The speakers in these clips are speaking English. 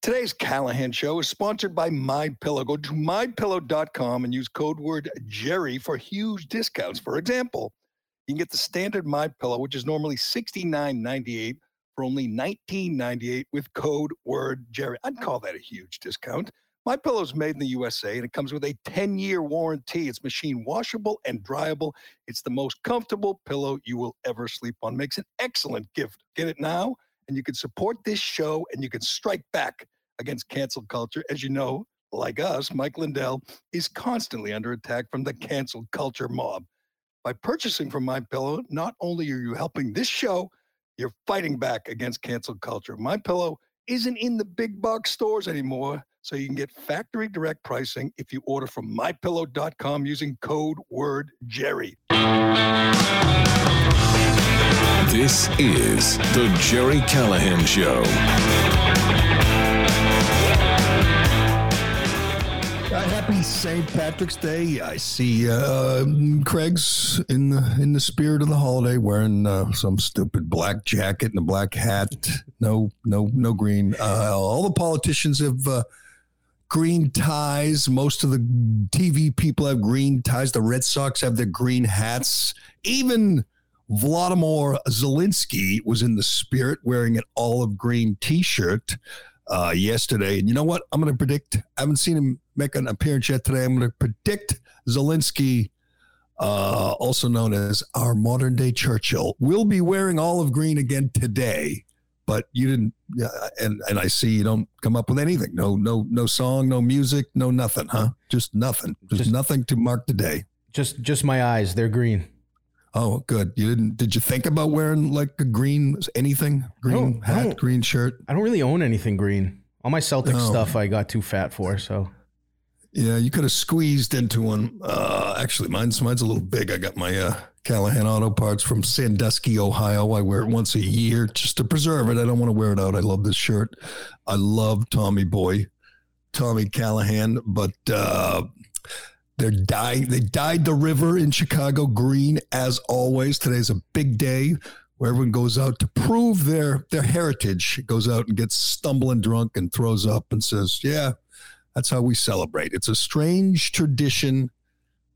Today's Callahan Show is sponsored by My Pillow. Go to mypillow.com and use code word Gerry for huge discounts. For example, you can get the standard My Pillow, which is normally $69.98 for only $19.98 with code word Gerry. I'd oh. call that a huge discount. My Pillow is made in the USA and it comes with a 10-year warranty. It's machine washable and dryable. It's the most comfortable pillow you will ever sleep on. Makes an excellent gift. Get it now and you can support this show and you can strike back against cancel culture. As you know, like us, Mike Lindell is constantly under attack from the cancel culture mob. By purchasing from My Pillow, not only are you helping this show, you're fighting back against cancel culture. My Pillow isn't in the big box stores anymore, so you can get factory direct pricing if you order from mypillow.com using code word Gerry. This is the Gerry Callahan Show. Uh, happy St. Patrick's Day. I see uh, Craig's in the in the spirit of the holiday, wearing uh, some stupid black jacket and a black hat. No, no, no green. Uh, all the politicians have uh, green ties. Most of the TV people have green ties. The Red Sox have their green hats. Even Vladimir Zelensky was in the spirit, wearing an olive green T-shirt uh, yesterday. And you know what? I'm going to predict. I haven't seen him make an appearance yet today. I'm going to predict Zelensky, uh, also known as our modern day Churchill, will be wearing olive green again today. But you didn't, uh, and and I see you don't come up with anything. No, no, no song, no music, no nothing, huh? Just nothing. Just, just nothing to mark the day. Just, just my eyes. They're green. Oh, good. You didn't? Did you think about wearing like a green anything? Green hat, green shirt. I don't really own anything green. All my Celtic oh. stuff I got too fat for. So. Yeah, you could have squeezed into one. Uh, actually, mine's mine's a little big. I got my uh, Callahan Auto Parts from Sandusky, Ohio. I wear it once a year just to preserve it. I don't want to wear it out. I love this shirt. I love Tommy Boy, Tommy Callahan, but uh, they're dying. They dyed the river in Chicago green as always. Today's a big day where everyone goes out to prove their their heritage. Goes out and gets stumbling drunk and throws up and says, "Yeah, that's how we celebrate." It's a strange tradition.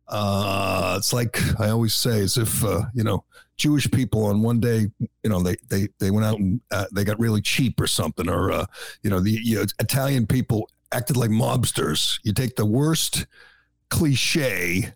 Uh, it's like I always say, as if uh, you know, Jewish people on one day, you know, they they they went out and uh, they got really cheap or something, or uh, you know, the you know, Italian people acted like mobsters. You take the worst cliche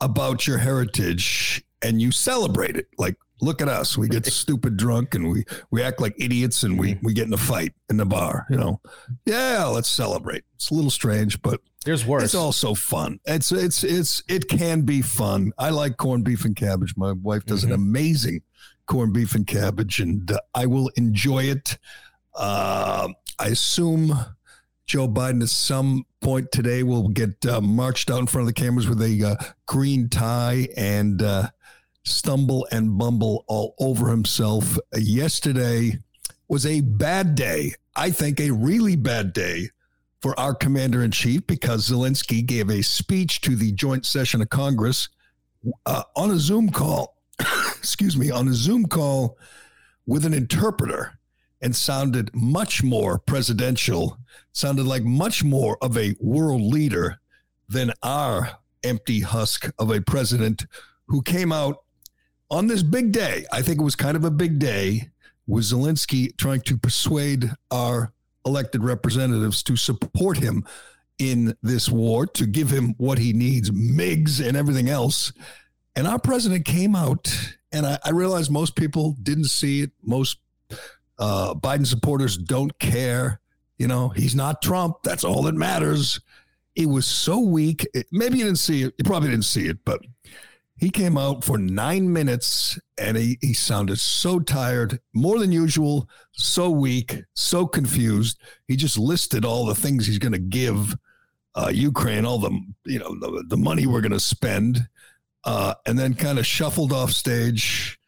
about your heritage and you celebrate it. Like, look at us. We get stupid drunk and we, we act like idiots and we, we get in a fight in the bar, you know? Yeah, let's celebrate. It's a little strange, but there's worse. It's also fun. It's, it's, it's, it can be fun. I like corned beef and cabbage. My wife does mm-hmm. an amazing corned beef and cabbage and uh, I will enjoy it. Uh, I assume Joe Biden at some point today will get uh, marched out in front of the cameras with a uh, green tie and uh, stumble and bumble all over himself. yesterday was a bad day. I think a really bad day for our commander in chief because Zelensky gave a speech to the joint session of Congress uh, on a Zoom call. excuse me, on a Zoom call with an interpreter and sounded much more presidential, sounded like much more of a world leader than our empty husk of a president who came out on this big day. I think it was kind of a big day with Zelensky trying to persuade our elected representatives to support him in this war, to give him what he needs, MiGs and everything else. And our president came out, and I, I realize most people didn't see it. Most uh, Biden supporters don't care. You know, he's not Trump. That's all that matters. It was so weak. It, maybe you didn't see it. You probably didn't see it, but He came out for nine minutes and he, he sounded so tired, more than usual, so weak, so confused. He just listed all the things he's going to give uh, Ukraine, all the you know the, the money we're going to spend, uh, and then kind of shuffled off stage.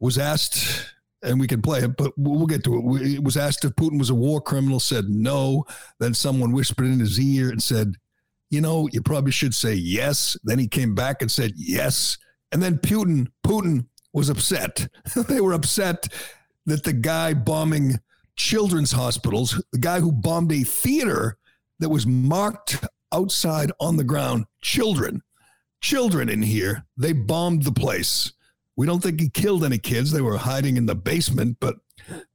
Was asked, and we can play it, but we'll get to it. It was asked if Putin was a war criminal. Said no. Then someone whispered in his ear and said, "You know, you probably should say yes." Then he came back and said yes, and then Putin Putin was upset. they were upset that the guy bombing children's hospitals, the guy who bombed a theater that was marked outside on the ground children, children in here. They bombed the place. We don't think he killed any kids. They were hiding in the basement, but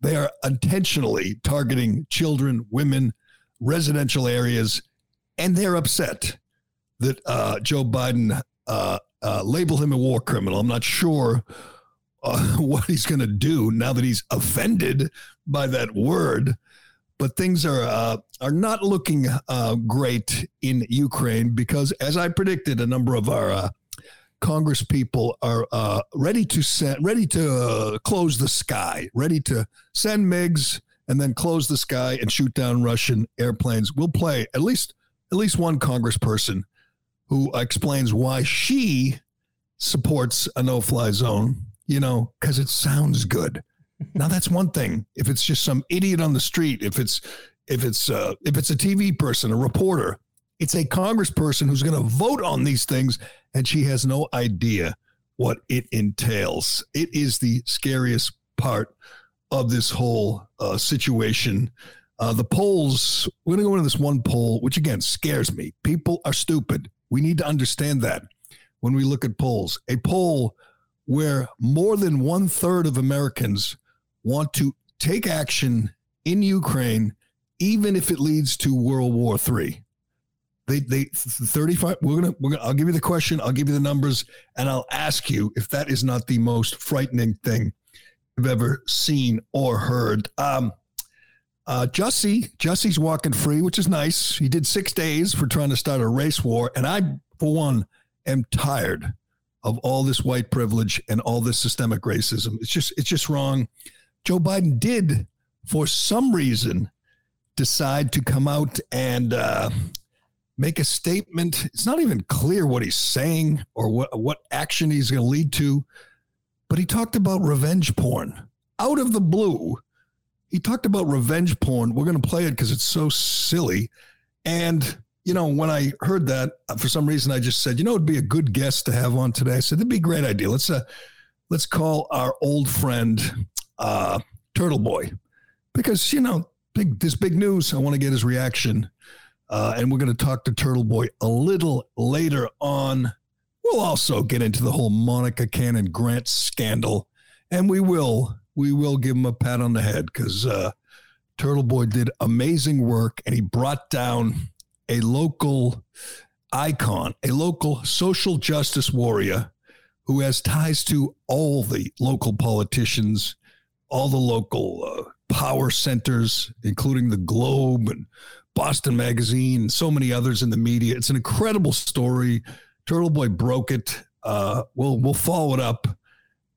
they are intentionally targeting children, women, residential areas, and they're upset that uh, Joe Biden uh, uh, labeled him a war criminal. I'm not sure uh, what he's going to do now that he's offended by that word but things are uh, are not looking uh, great in Ukraine because, as I predicted, a number of our Congress people are uh, ready to send, ready to uh, close the sky, ready to send MiGs and then close the sky and shoot down Russian airplanes. We'll play at least at least one Congressperson who explains why she supports a no-fly zone. You know, because it sounds good now that's one thing. If it's just some idiot on the street, if it's if it's uh, if it's a TV person, a reporter, it's a congressperson who's going to vote on these things, and she has no idea what it entails. It is the scariest part of this whole uh, situation. Uh, the polls, we're going to go into this one poll, which again scares me. People are stupid. We need to understand that when we look at polls. A poll where more than one third of Americans want to take action in Ukraine, even if it leads to World War III. They, they 35 we're gonna, we're gonna i'll give you the question i'll give you the numbers and i'll ask you if that is not the most frightening thing you've ever seen or heard. Um uh jussie jussie's walking free which is nice. He did six days for trying to start a race war and i for one am tired of all this white privilege and all this systemic racism. It's just it's just wrong. Joe Biden did, for some reason, decide to come out and uh, make a statement. It's not even clear what he's saying or what, what action he's going to lead to, but he talked about revenge porn out of the blue. He talked about revenge porn. We're going to play it because it's so silly. And, you know, when I heard that, uh, for some reason, I just said, you know, it'd be a good guest to have on today. I said, it'd be a great idea. Let's, uh, let's call our old friend uh, Turtle Boy because you know big this big news. I want to get his reaction, uh, and we're going to talk to Turtle Boy a little later on. We'll also get into the whole Monica Cannon Grant scandal, and we will we will give him a pat on the head because uh, Turtle Boy did amazing work, and he brought down a local icon, a local social justice warrior who has ties to all the local politicians all the local uh, power centers, including the Globe and Boston Magazine, and so many others in the media. It's an incredible story. Turtle Boy broke it. Uh, we'll we'll follow it up,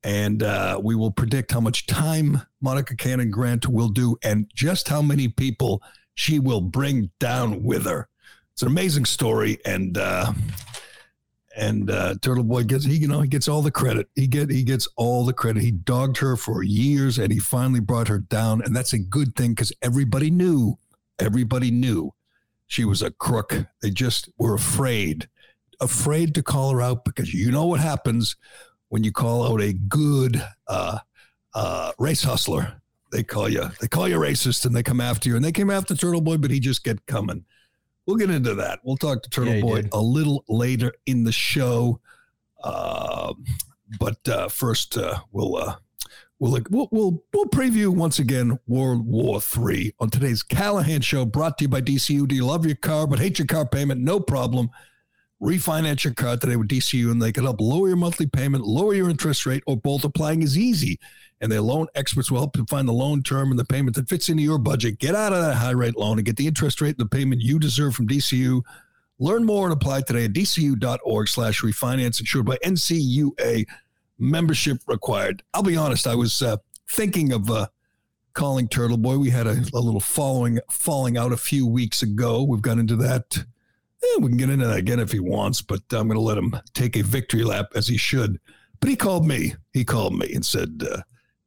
and uh, we will predict how much time Monica Cannon Grant will do, and just how many people she will bring down with her. It's an amazing story, and uh, and uh, Turtle Boy gets he you know he gets all the credit. He get he gets all the credit. He dogged her for years, and he finally brought her down, and that's a good thing because everybody knew, everybody knew, she was a crook. They just were afraid, afraid to call her out because you know what happens when you call out a good uh, uh, race hustler. They call you they call you racist, and they come after you, and they came after Turtle Boy, but he just get coming. We'll get into that. We'll talk to Turtle yeah, Boy did. a little later in the show. Uh, but uh, first, uh, we'll, uh, we'll, we'll we'll we'll preview once again World War Three on today's Callahan Show, brought to you by DCU. Do you love your car but hate your car payment? No problem. Refinance your car today with DCU, and they can help lower your monthly payment, lower your interest rate, or both. Applying is easy and their loan experts will help you find the loan term and the payment that fits into your budget. Get out of that high rate loan and get the interest rate and the payment you deserve from DCU. Learn more and apply today at dcu.org slash refinance insured by NCUA membership required. I'll be honest, I was uh, thinking of uh, calling Turtle Boy. We had a, a, little following falling out a few weeks ago. We've got into that. We can get into that again if he wants, but I'm going to let him take a victory lap as he should. But he called me. He called me and said, uh,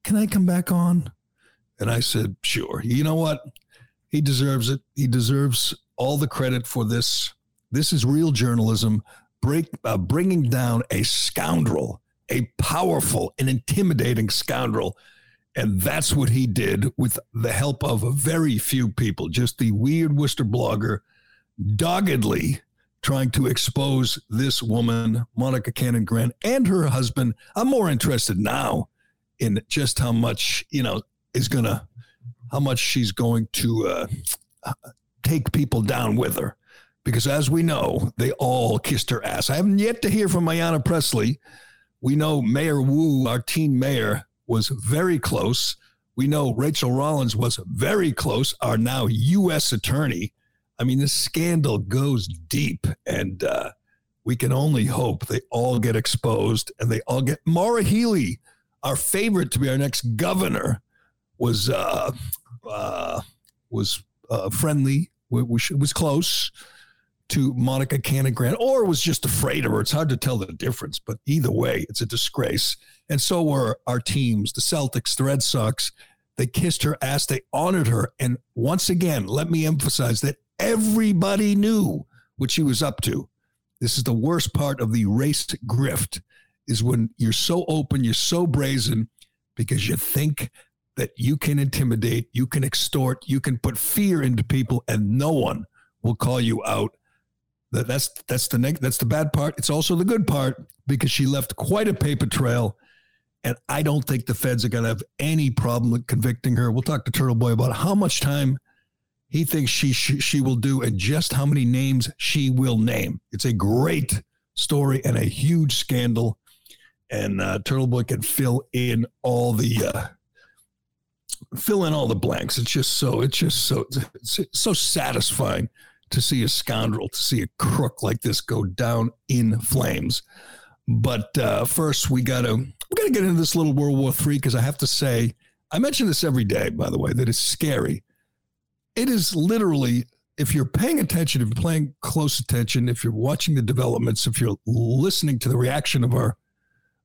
Can I come back on? And I said, Sure. You know what? He deserves it. He deserves all the credit for this. This is real journalism, break, uh, bringing down a scoundrel, a powerful and intimidating scoundrel. And that's what he did with the help of very few people, just the weird Worcester blogger, doggedly trying to expose this woman, Monica Cannon Grant, and her husband. I'm more interested now in just how much, you know, is going to, how much she's going to uh, take people down with her. Because as we know, they all kissed her ass. I haven't yet to hear from Ayanna Pressley. We know Mayor Wu, our teen mayor, was very close. We know Rachael Rollins was very close, our now U.S. attorney. I mean, this scandal goes deep, and uh, we can only hope they all get exposed and they all get. Maura Healey, our favorite to be our next governor, was uh, uh, was uh, friendly. was close to Monica Cannon Grant, or was just afraid of her. It's hard to tell the difference, but either way, it's a disgrace. And so were our teams, the Celtics, the Red Sox. They kissed her ass. They honored her. And once again, let me emphasize that everybody knew what she was up to. This is the worst part of the race grift is when you're so open, you're so brazen because you think that you can intimidate, you can extort, you can put fear into people and no one will call you out. That that's that's the neg- that's the bad part. It's also the good part because she left quite a paper trail and I don't think the feds are going to have any problem convicting her. We'll talk to Turtle Boy about how much time he thinks she, she, she will do and just how many names she will name. It's a great story and a huge scandal. And uh, Turtle Boy can fill in all the uh, fill in all the blanks. It's just so it's just so it's so satisfying to see a scoundrel, to see a crook like this go down in flames. But uh, first, we got to we got to get into this little World War Three because I have to say, I mention this every day, by the way, that it's scary. It is literally, if you're paying attention, if you're paying close attention, if you're watching the developments, if you're listening to the reaction of our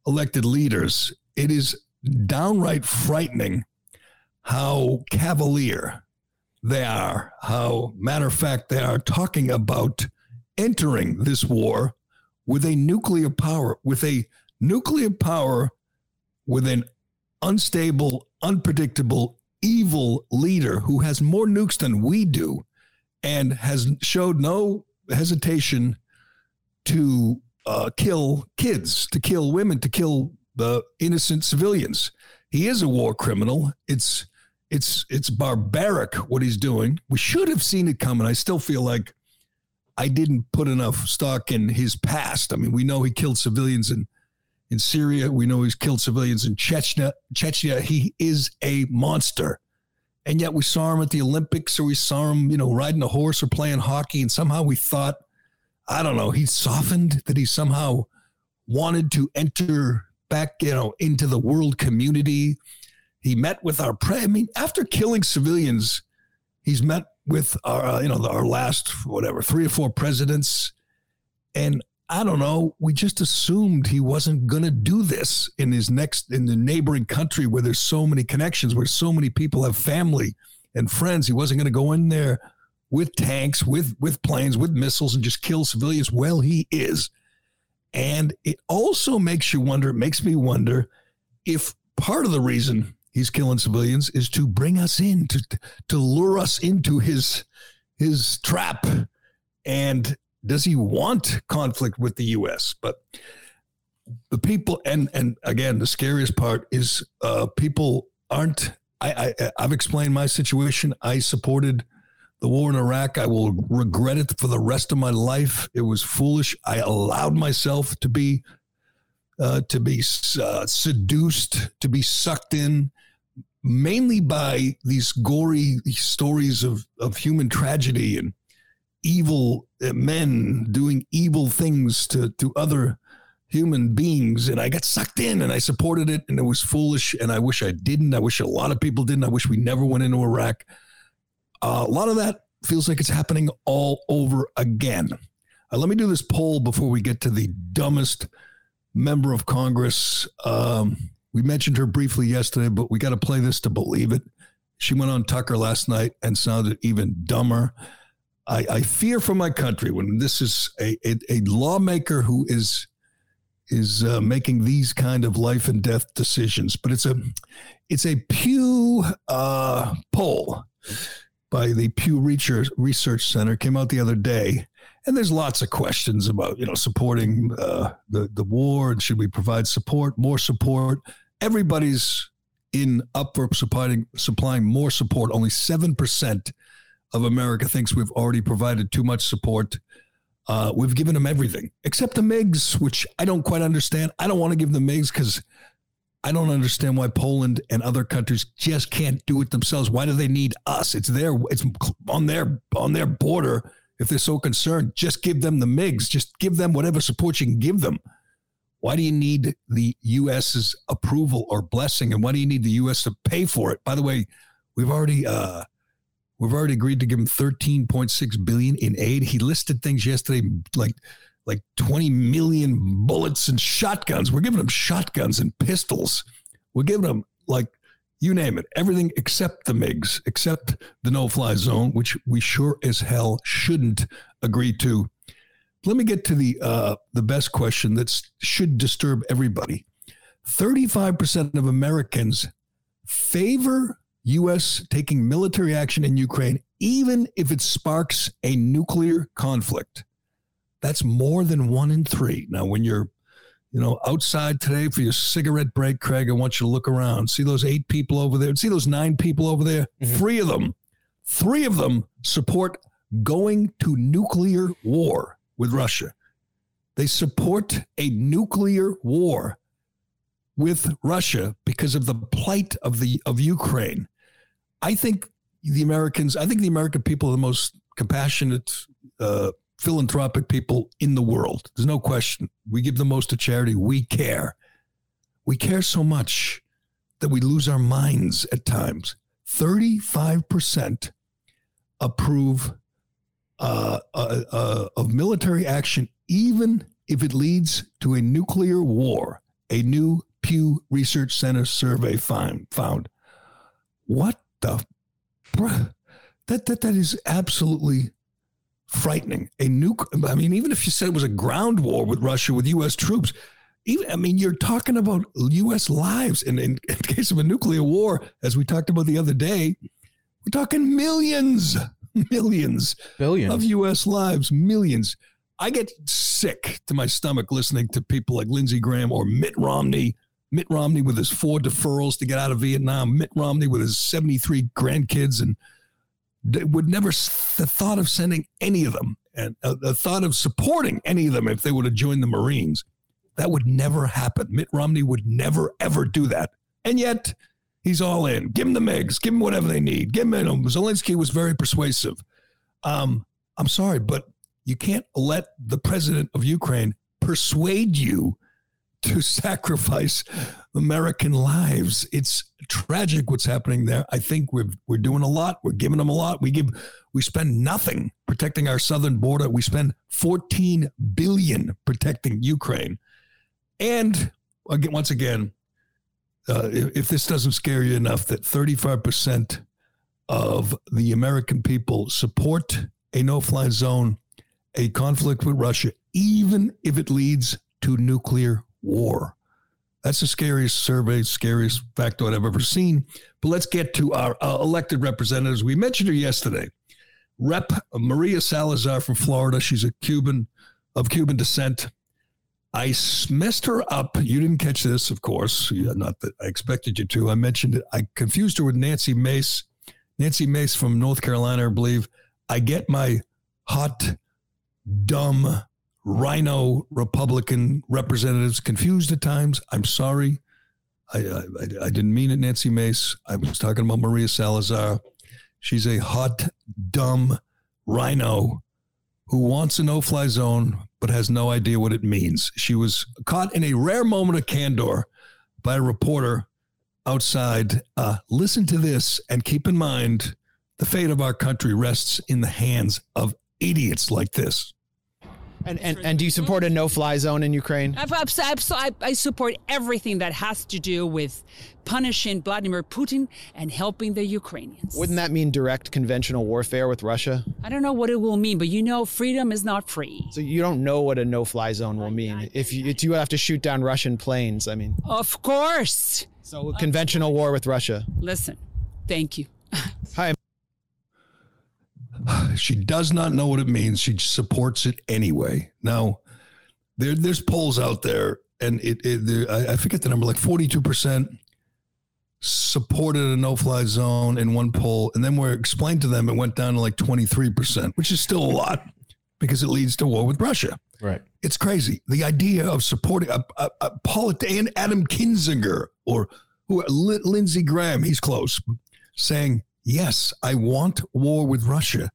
elected leaders, it is downright frightening how cavalier they are, how matter of fact they are talking about entering this war with a nuclear power, with a nuclear power with an unstable, unpredictable, evil leader who has more nukes than we do and has showed no hesitation to uh, kill kids, to kill women, to kill the innocent civilians. He is a war criminal. It's it's it's barbaric what he's doing. We should have seen it coming. I still feel like I didn't put enough stock in his past. I mean, we know he killed civilians in in Syria. We know he's killed civilians in Chechnya. Chechnya. He is a monster. And yet we saw him at the Olympics or we saw him, you know, riding a horse or playing hockey. And somehow we thought, I don't know, he softened, that he somehow wanted to enter back, you know, into the world community he met with our pre. I mean, after killing civilians, he's met with our, uh, you know, our last whatever three or four presidents, and I don't know. We just assumed he wasn't going to do this in his next in the neighboring country where there's so many connections, where so many people have family and friends. He wasn't going to go in there with tanks, with with planes, with missiles, and just kill civilians. Well, he is, and it also makes you wonder. It makes me wonder if part of the reason he's killing civilians is to bring us in to to lure us into his his trap. And does he want conflict with the US but the people and and again the scariest part is uh people aren't I, I I've explained my situation. I supported the war in Iraq. I will regret it for the rest of my life. It was foolish. I allowed myself to be uh, to be uh, seduced, to be sucked in, mainly by these gory stories of, of human tragedy and evil uh, men doing evil things to to other human beings and I got sucked in and I supported it and it was foolish and I wish I didn't. I wish a lot of people didn't. I wish we never went into Iraq. Uh, a lot of that feels like it's happening all over again. Uh, let me do this poll before we get to the dumbest member of Congress. Um, we mentioned her briefly yesterday, but we got to play this to believe it. She went on Tucker last night and sounded even dumber. I, I fear for my country when this is a, a, a lawmaker who is is uh, making these kind of life and death decisions. But it's a it's a Pew uh, poll by the Pew Research Research Center came out the other day, and there's lots of questions about you know supporting uh, the the war and should we provide support, more support. Everybody's in up for supplying supplying more support. Only seven percent of America thinks we've already provided too much support. Uh, we've given them everything except the MiGs, which I don't quite understand. I don't want to give them MiGs because I don't understand why Poland and other countries just can't do it themselves. Why do they need us? It's their it's on their on their border. If they're so concerned, just give them the MiGs. Just give them whatever support you can give them. Why do you need the U.S.'s approval or blessing, and why do you need the U.S. to pay for it? By the way, we've already uh, We've already agreed to give him 13.6 billion in aid. He listed things yesterday like like 20 million bullets and shotguns. We're giving him shotguns and pistols. We're giving him like you name it, everything except the MiGs, except the no-fly zone, which we sure as hell shouldn't agree to. Let me get to the uh, the best question that should disturb everybody. 35% of Americans favor U.S. taking military action in Ukraine, even if it sparks a nuclear conflict. That's more than one in three. Now, when you're, you know, outside today for your cigarette break, Craig, I want you to look around. See those eight people over there? See those nine people over there? Mm-hmm. Three of them, three of them support going to nuclear war with Russia. They support a nuclear war with Russia because of the plight of the of Ukraine. I think the Americans, I think the American people are the most compassionate, uh, philanthropic people in the world. There's no question. We give the most to charity. We care. We care so much that we lose our minds at times. 35% approve uh, uh, uh, of military action, even if it leads to a nuclear war, a new Pew Research Center survey find, found. What the bruh, that that that is absolutely frightening. A nuke. I mean, even if you said it was a ground war with Russia with U.S. troops, even I mean, you're talking about U.S. lives. And in, in case of a nuclear war, as we talked about the other day, we're talking millions, millions, billions of U.S. lives, millions. I get sick to my stomach listening to people like Lindsey Graham or Mitt Romney Mitt Romney with his four deferrals to get out of Vietnam, Mitt Romney with his 73 grandkids, and would never the thought of sending any of them and uh, the thought of supporting any of them if they would have joined the Marines. That would never happen. Mitt Romney would never, ever do that. And yet, he's all in. Give him the MiGs. Give him whatever they need. Give him. Zelensky was very persuasive. Um, I'm sorry, but you can't let the president of Ukraine persuade you to sacrifice American lives. It's tragic what's happening there. I think we're we're doing a lot. We're giving them a lot. We give we spend nothing protecting our southern border. We spend 14 billion protecting Ukraine. And again, once again, uh, if, this doesn't scare you enough, that 35% of the American people support a no-fly zone, a conflict with Russia, even if it leads to nuclear war. That's the scariest survey, scariest factoid I've ever seen. But let's get to our uh, elected representatives. We mentioned her yesterday. Rep Maria Salazar from Florida. She's a Cuban of Cuban descent. I messed her up. You didn't catch this, of course. Not that I expected you to. I mentioned it. I confused her with Nancy Mace. Nancy Mace from North Carolina, I believe. I get my hot, dumb RINO Republican representatives confused at times. I'm sorry. I, I, I, didn't mean it, Nancy Mace. I was talking about Maria Salazar. She's a hot, dumb RINO who wants a no fly zone but has no idea what it means. She was caught in a rare moment of candor by a reporter outside. Uh, listen to this and keep in mind the fate of our country rests in the hands of idiots like this. And, and, and do you support a no fly zone in Ukraine? I, I support everything that has to do with punishing Vladimir Putin and helping the Ukrainians. Wouldn't that mean direct conventional warfare with Russia? I don't know what it will mean, but you know, freedom is not free. So you don't know what a no fly zone will mean. If you, if you have to shoot down Russian planes, I mean. Of course. So conventional war with Russia. Listen, thank you. Hi. She does not know what it means. She supports it anyway. Now, there, there's polls out there, and it, it I, I forget the number, like 42% supported a no-fly zone in one poll, and then we're explained to them it went down to like 23%, which is still a lot because it leads to war with Russia. Right. It's crazy. The idea of supporting a, a, a polit- and Adam Kinzinger or who Lindsey Graham, he's close, saying yes, I want war with Russia,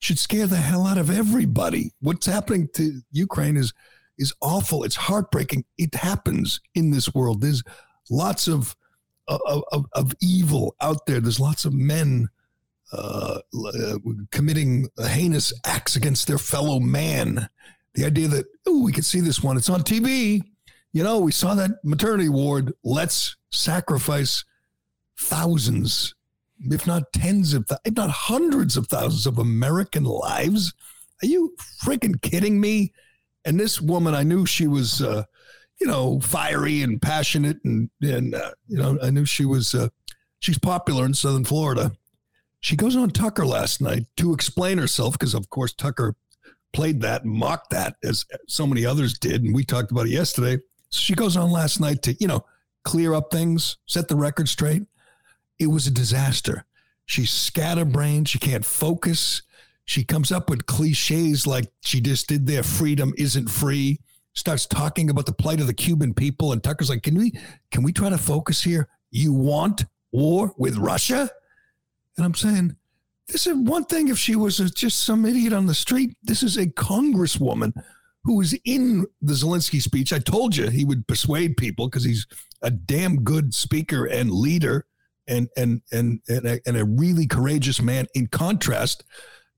should scare the hell out of everybody. What's happening to Ukraine is is awful. It's heartbreaking. It happens in this world. There's lots of of, of, of evil out there. There's lots of men uh, uh, committing heinous acts against their fellow man. The idea that oh, we can see this one. It's on TV. You know, we saw that maternity ward. Let's sacrifice thousands if not tens of, if not hundreds of thousands of American lives. Are you freaking kidding me? And this woman, I knew she was, uh, you know, fiery and passionate, and and uh, you know, I knew she was. Uh, she's popular in Southern Florida. She goes on Tucker last night to explain herself because, of course, Tucker played that, mocked that, as so many others did, and we talked about it yesterday. So she goes on last night to, you know, clear up things, set the record straight. It was a disaster. She's scatterbrained. She can't focus. She comes up with cliches like she just did there freedom isn't free. Starts talking about the plight of the Cuban people. And Tucker's like, can we can we try to focus here? You want war with Russia? And I'm saying, this is one thing if she was just some idiot on the street. This is a congresswoman who was in the Zelensky speech. I told you he would persuade people because he's a damn good speaker and leader and and and and a, and a really courageous man. In contrast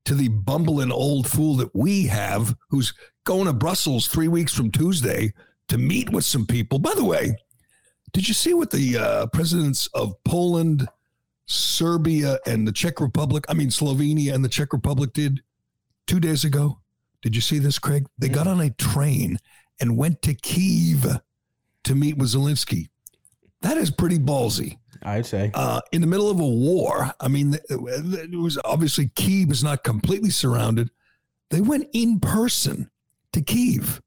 to the bumbling old fool that we have, who's going to Brussels three weeks from Tuesday to meet with some people. By the way, did you see what the uh, presidents of Poland, Serbia, and the Czech Republic, I mean Slovenia and the Czech Republic did two days ago? Did you see this, Craig? They got on a train and went to Kiev to meet with Zelensky. That is pretty ballsy. I'd say. Uh, in the middle of a war, I mean, it was obviously Kiev is not completely surrounded. They went in person to Kiev.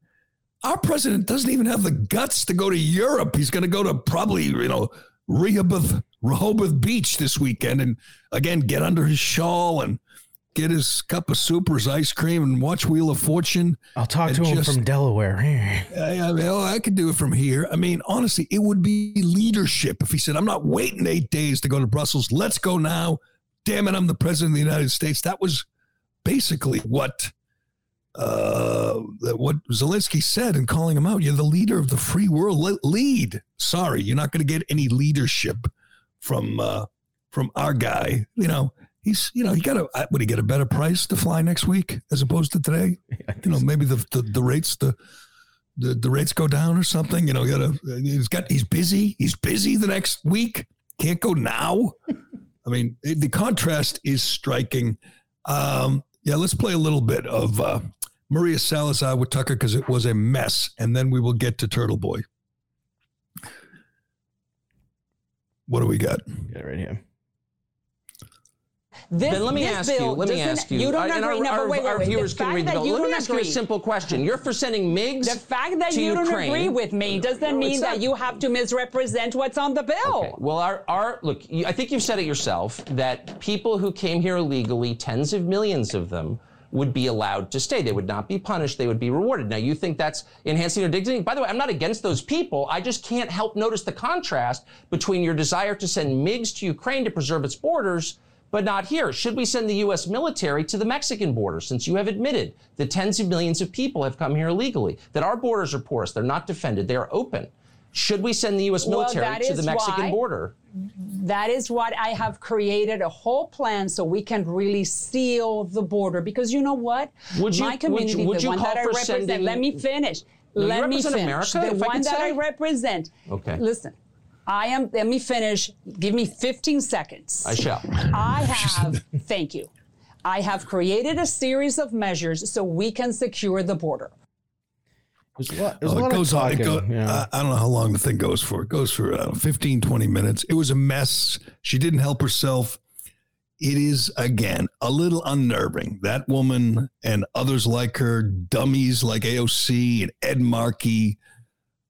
Our president doesn't even have the guts to go to Europe. He's going to go to probably, you know, Rehoboth, Rehoboth Beach this weekend and again get under his shawl and get his cup of soup or his ice cream and watch Wheel of Fortune. I'll talk to him from Delaware. I, I, mean, oh, I could do it from here. I mean, honestly, it would be leadership if he said, I'm not waiting eight days to go to Brussels. Let's go now. Damn it, I'm the president of the United States. That was basically what uh, what Zelensky said in calling him out. You're the leader of the free world. lead. Sorry, you're not going to get any leadership from uh, from our guy. You know, he's you know he got a would he get a better price to fly next week as opposed to today? You know maybe the the, the rates the, the the rates go down or something. You know, got a he's got he's busy. He's busy the next week. Can't go now. I mean, the contrast is striking. Um, yeah, let's play a little bit of uh, Maria Salazar with Tucker because it was a mess, and then we will get to Turtle Boy. What do we got? Get it right here. This, then let me ask you. Let me ask you. You don't agree. Our, our, wait, wait, our wait. viewers can read the bill. Let me ask agree. you a simple question. You're for sending MiGs The fact that you Ukraine. don't agree with me doesn't no, mean that you have to misrepresent what's on the bill. Okay. Well, our, our look. I think you've said it yourself that people who came here illegally, tens of millions of them, would be allowed to stay. They would not be punished. They would be rewarded. Now, you think that's enhancing their dignity? By the way, I'm not against those people. I just can't help notice the contrast between your desire to send MiGs to Ukraine to preserve its borders but not here. Should we send the U.S. military to the Mexican border since you have admitted that tens of millions of people have come here illegally, that our borders are porous, they're not defended, they are open? Should we send the U.S. military well, to the Mexican why, border? That is what I have created a whole plan so we can really seal the border. Because you know what? Would you, My community, would you, would the one call that I for represent, sending, let me finish. No, let me finish. America, the one that say? I represent. Okay. Listen, I am, let me finish. Give me 15 seconds. I shall. I have, thank you. I have created a series of measures so we can secure the border. There's a lot, there's oh, a Oh, lot it goes of on. It talking. go, yeah. I, I don't know how long the thing goes for. It goes for I know, 15, 20 minutes. It was a mess. She didn't help herself. It is, again, a little unnerving. That woman and others like her, dummies like AOC and Ed Markey,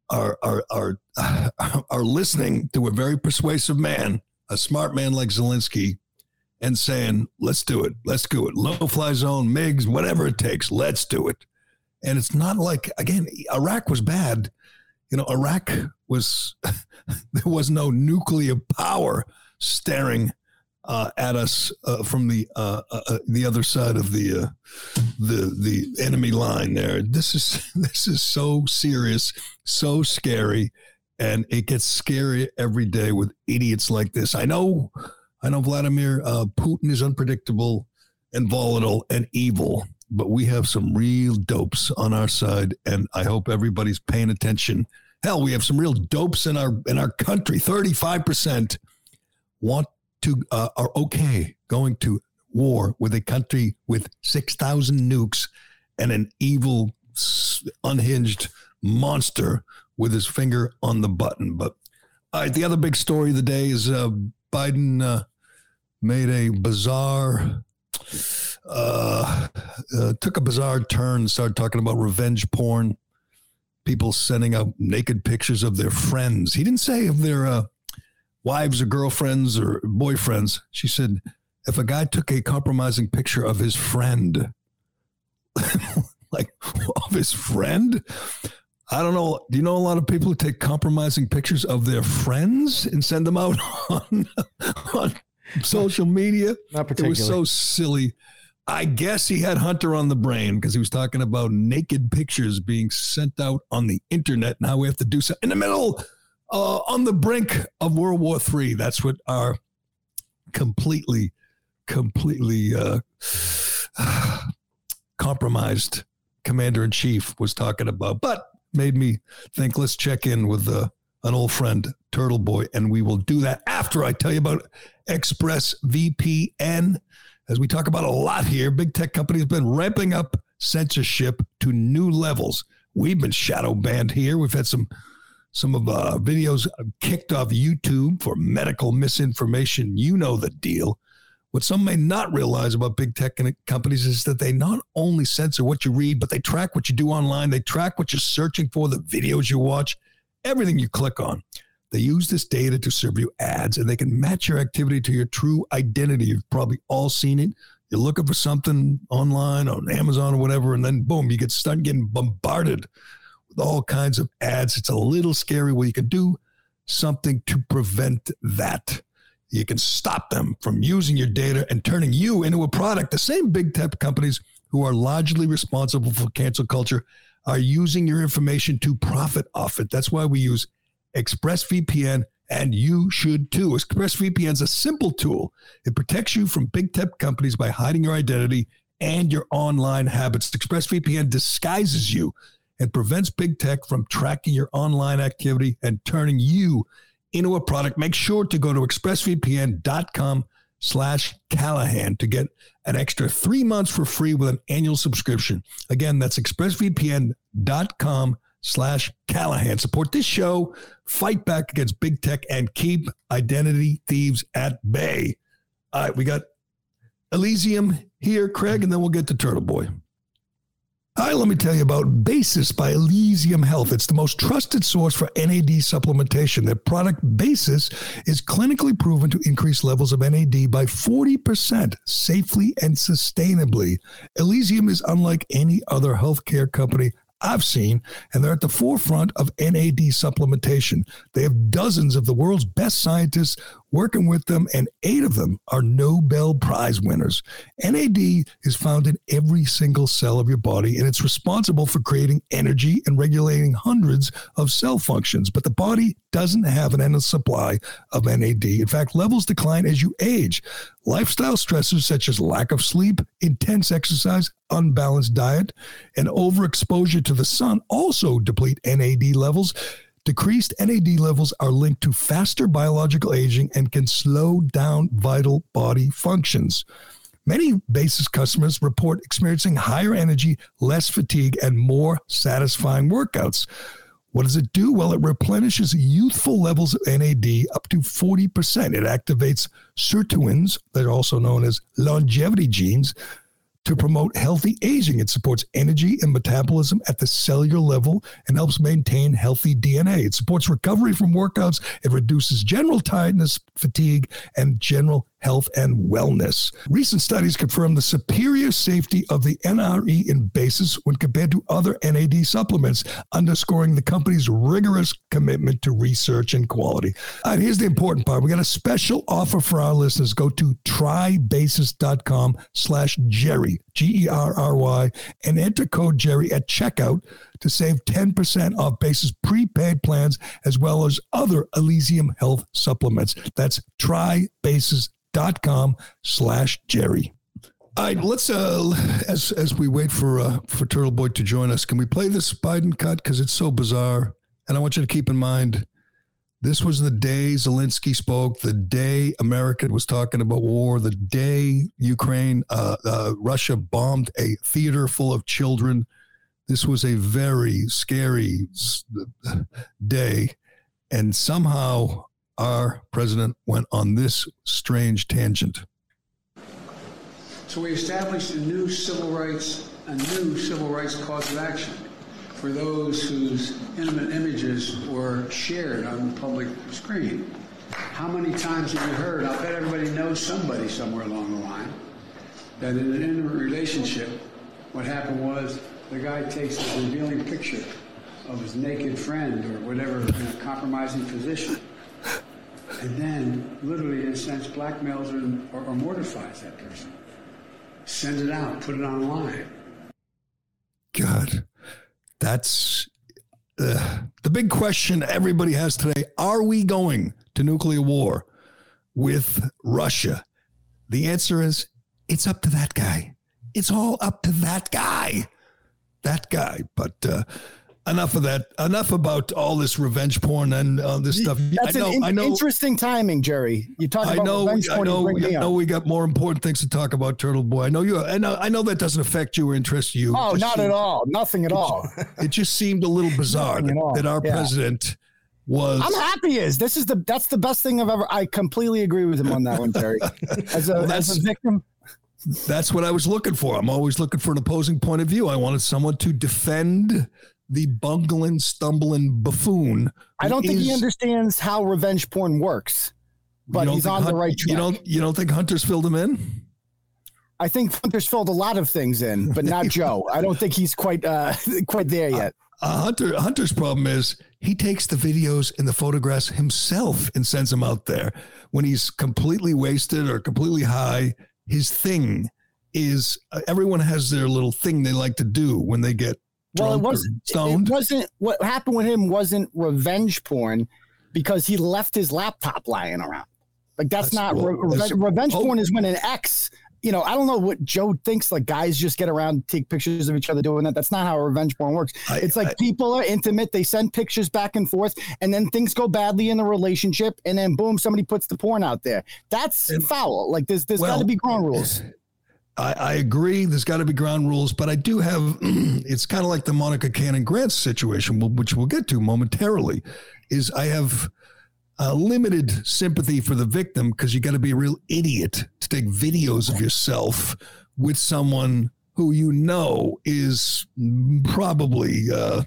are, are, are, are listening to a very persuasive man, a smart man like Zelensky, and saying, let's do it. Let's do it. Low fly zone, MiGs, whatever it takes. Let's do it. And it's not like, again, Iraq was bad. You know, Iraq was, there was no nuclear power staring uh, at us uh, from the uh, uh, the other side of the uh, the the enemy line. There, this is this is so serious, so scary, and it gets scarier every day with idiots like this. I know, I know, Vladimir uh, Putin is unpredictable and volatile and evil, but we have some real dopes on our side, and I hope everybody's paying attention. Hell, we have some real dopes in our in our country. Thirty five percent want to uh, are okay going to war with a country with six thousand nukes and an evil, unhinged monster with his finger on the button. But all right, the other big story of the day is uh, Biden uh, made a bizarre uh, uh, took a bizarre turn, started talking about revenge porn, people sending out naked pictures of their friends. He didn't say of their uh, wives or girlfriends or boyfriends. She said, if a guy took a compromising picture of his friend, like of his friend, I don't know. Do you know a lot of people who take compromising pictures of their friends and send them out on, on social media? Not particularly. It was so silly. I guess he had Hunter on the brain because he was talking about naked pictures being sent out on the internet and how we have to do so in the middle, uh, on the brink of World War III. That's what our completely, completely uh, compromised commander in chief was talking about. But made me think, let's check in with uh, an old friend, Turtle Boy, and we will do that after I tell you about ExpressVPN. As we talk about a lot here, big tech companies have been ramping up censorship to new levels. We've been shadow banned here. We've had some some of uh, videos kicked off YouTube for medical misinformation. You know the deal. What some may not realize about big tech companies is that they not only censor what you read, but they track what you do online. They track what you're searching for, the videos you watch, everything you click on. They use this data to serve you ads and they can match your activity to your true identity. You've probably all seen it. You're looking for something online on Amazon or whatever, and then boom, you get start getting bombarded all kinds of ads. It's a little scary. Well, you can do something to prevent that. You can stop them from using your data and turning you into a product. The same big tech companies who are largely responsible for cancel culture are using your information to profit off it. That's why we use ExpressVPN, and you should too. ExpressVPN is a simple tool. It protects you from big tech companies by hiding your identity and your online habits. ExpressVPN disguises you and prevents big tech from tracking your online activity and turning you into a product. Make sure to go to expressvpn.com slash Callahan to get an extra three months for free with an annual subscription. Again, that's expressvpn.com slash Callahan. Support this show, fight back against big tech, and keep identity thieves at bay. All right, we got Elysium here, Craig, and then we'll get to Turtle Boy. Hi, let me tell you about Basis by Elysium Health. It's the most trusted source for NAD supplementation. Their product Basis is clinically proven to increase levels of NAD by 40% safely and sustainably. Elysium is unlike any other healthcare company I've seen, and they're at the forefront of NAD supplementation. They have dozens of the world's best scientists working with them, and eight of them are Nobel Prize winners. NAD is found in every single cell of your body, and it's responsible for creating energy and regulating hundreds of cell functions. But the body doesn't have an endless supply of NAD. In fact, levels decline as you age. Lifestyle stressors such as lack of sleep, intense exercise, unbalanced diet, and overexposure to the sun also deplete NAD levels. Decreased NAD levels are linked to faster biological aging and can slow down vital body functions. Many basis customers report experiencing higher energy, less fatigue, and more satisfying workouts. What does it do? Well, it replenishes youthful levels of NAD up to 40%. It activates sirtuins, that are also known as longevity genes, to promote healthy aging. It supports energy and metabolism at the cellular level and helps maintain healthy DNA. It supports recovery from workouts. It reduces general tiredness, fatigue, and general health and wellness. Recent studies confirm the superior safety of the NRE in basis when compared to other NAD supplements, underscoring the company's rigorous commitment to research and quality. All right, here's the important part. We got a special offer for our listeners. Go to trybasis.com slash Gerry, G-E-R-R-Y, and enter code Gerry at checkout to save 10% off Basis prepaid plans as well as other Elysium health supplements. That's trybasis.com slash Gerry. All right, let's uh as as we wait for uh for Turtle Boy to join us, can we play this Biden cut because it's so bizarre? And I want you to keep in mind this was the day Zelensky spoke, the day America was talking about war, the day Ukraine, uh, uh, Russia bombed a theater full of children. This was a very scary day. And somehow our president went on this strange tangent. So we established a new civil rights, a new civil rights cause of action for those whose intimate images were shared on the public screen. How many times have you heard? I'll bet everybody knows somebody somewhere along the line that in an intimate relationship, what happened was the guy takes a revealing picture of his naked friend or whatever in a compromising position, and then, literally, in a sense, blackmails or, or, or mortifies that person. Sends it out, put it online. God, that's uh, the big question everybody has today. Are we going to nuclear war with Russia? The answer is it's up to that guy. It's all up to that guy. That guy. But uh, enough of that. Enough about all this revenge porn and uh, this stuff. That's I know, an in- I know, interesting timing, Gerry. You talk I about know, revenge porn, you know, I know. We got more important things to talk about, Turtle Boy. I know you. I know. I know that doesn't affect you or interest you. Oh, not at all. Nothing at all. It just seemed a little bizarre that, that our Yeah. president was. I'm happy is. This is the that's the best thing I've ever. I completely agree with him on that one, Gerry. As a, Well, as a victim, That's what I was looking for. I'm always looking for an opposing point of view. I wanted someone to defend the bungling, stumbling buffoon. I don't think he understands how revenge porn works. But he's on the Hun- right You don't. You don't think Hunter's filled him in? I think Hunter's filled a lot of things in, but not Joe. I don't think he's quite uh quite there yet. Uh, Hunter Hunter's problem is he takes the videos and the photographs himself and sends them out there when he's completely wasted or completely high. His thing is uh, everyone has their little thing they like to do when they get Well, it wasn't. stoned. It wasn't. What happened with him wasn't revenge porn, because he left his laptop lying around. Like that's, That's- not re- that's- revenge oh. porn. Is when an ex. You know, I don't know what Joe thinks. Like guys just get around, take pictures of each other doing that. That's not how revenge porn works. I- it's like I- people are intimate. They send pictures back and forth, and then things go badly in the relationship, and then boom, somebody puts the porn out there. That's And- foul. Like there's there's got to be ground rules. I, I agree. There's got to be ground rules, but I do have. it's kind of like the Monica Cannon Grant situation, which we'll get to momentarily. Is I have uh, limited sympathy for the victim because you got to be a real idiot to take videos of yourself with someone who you know is probably uh,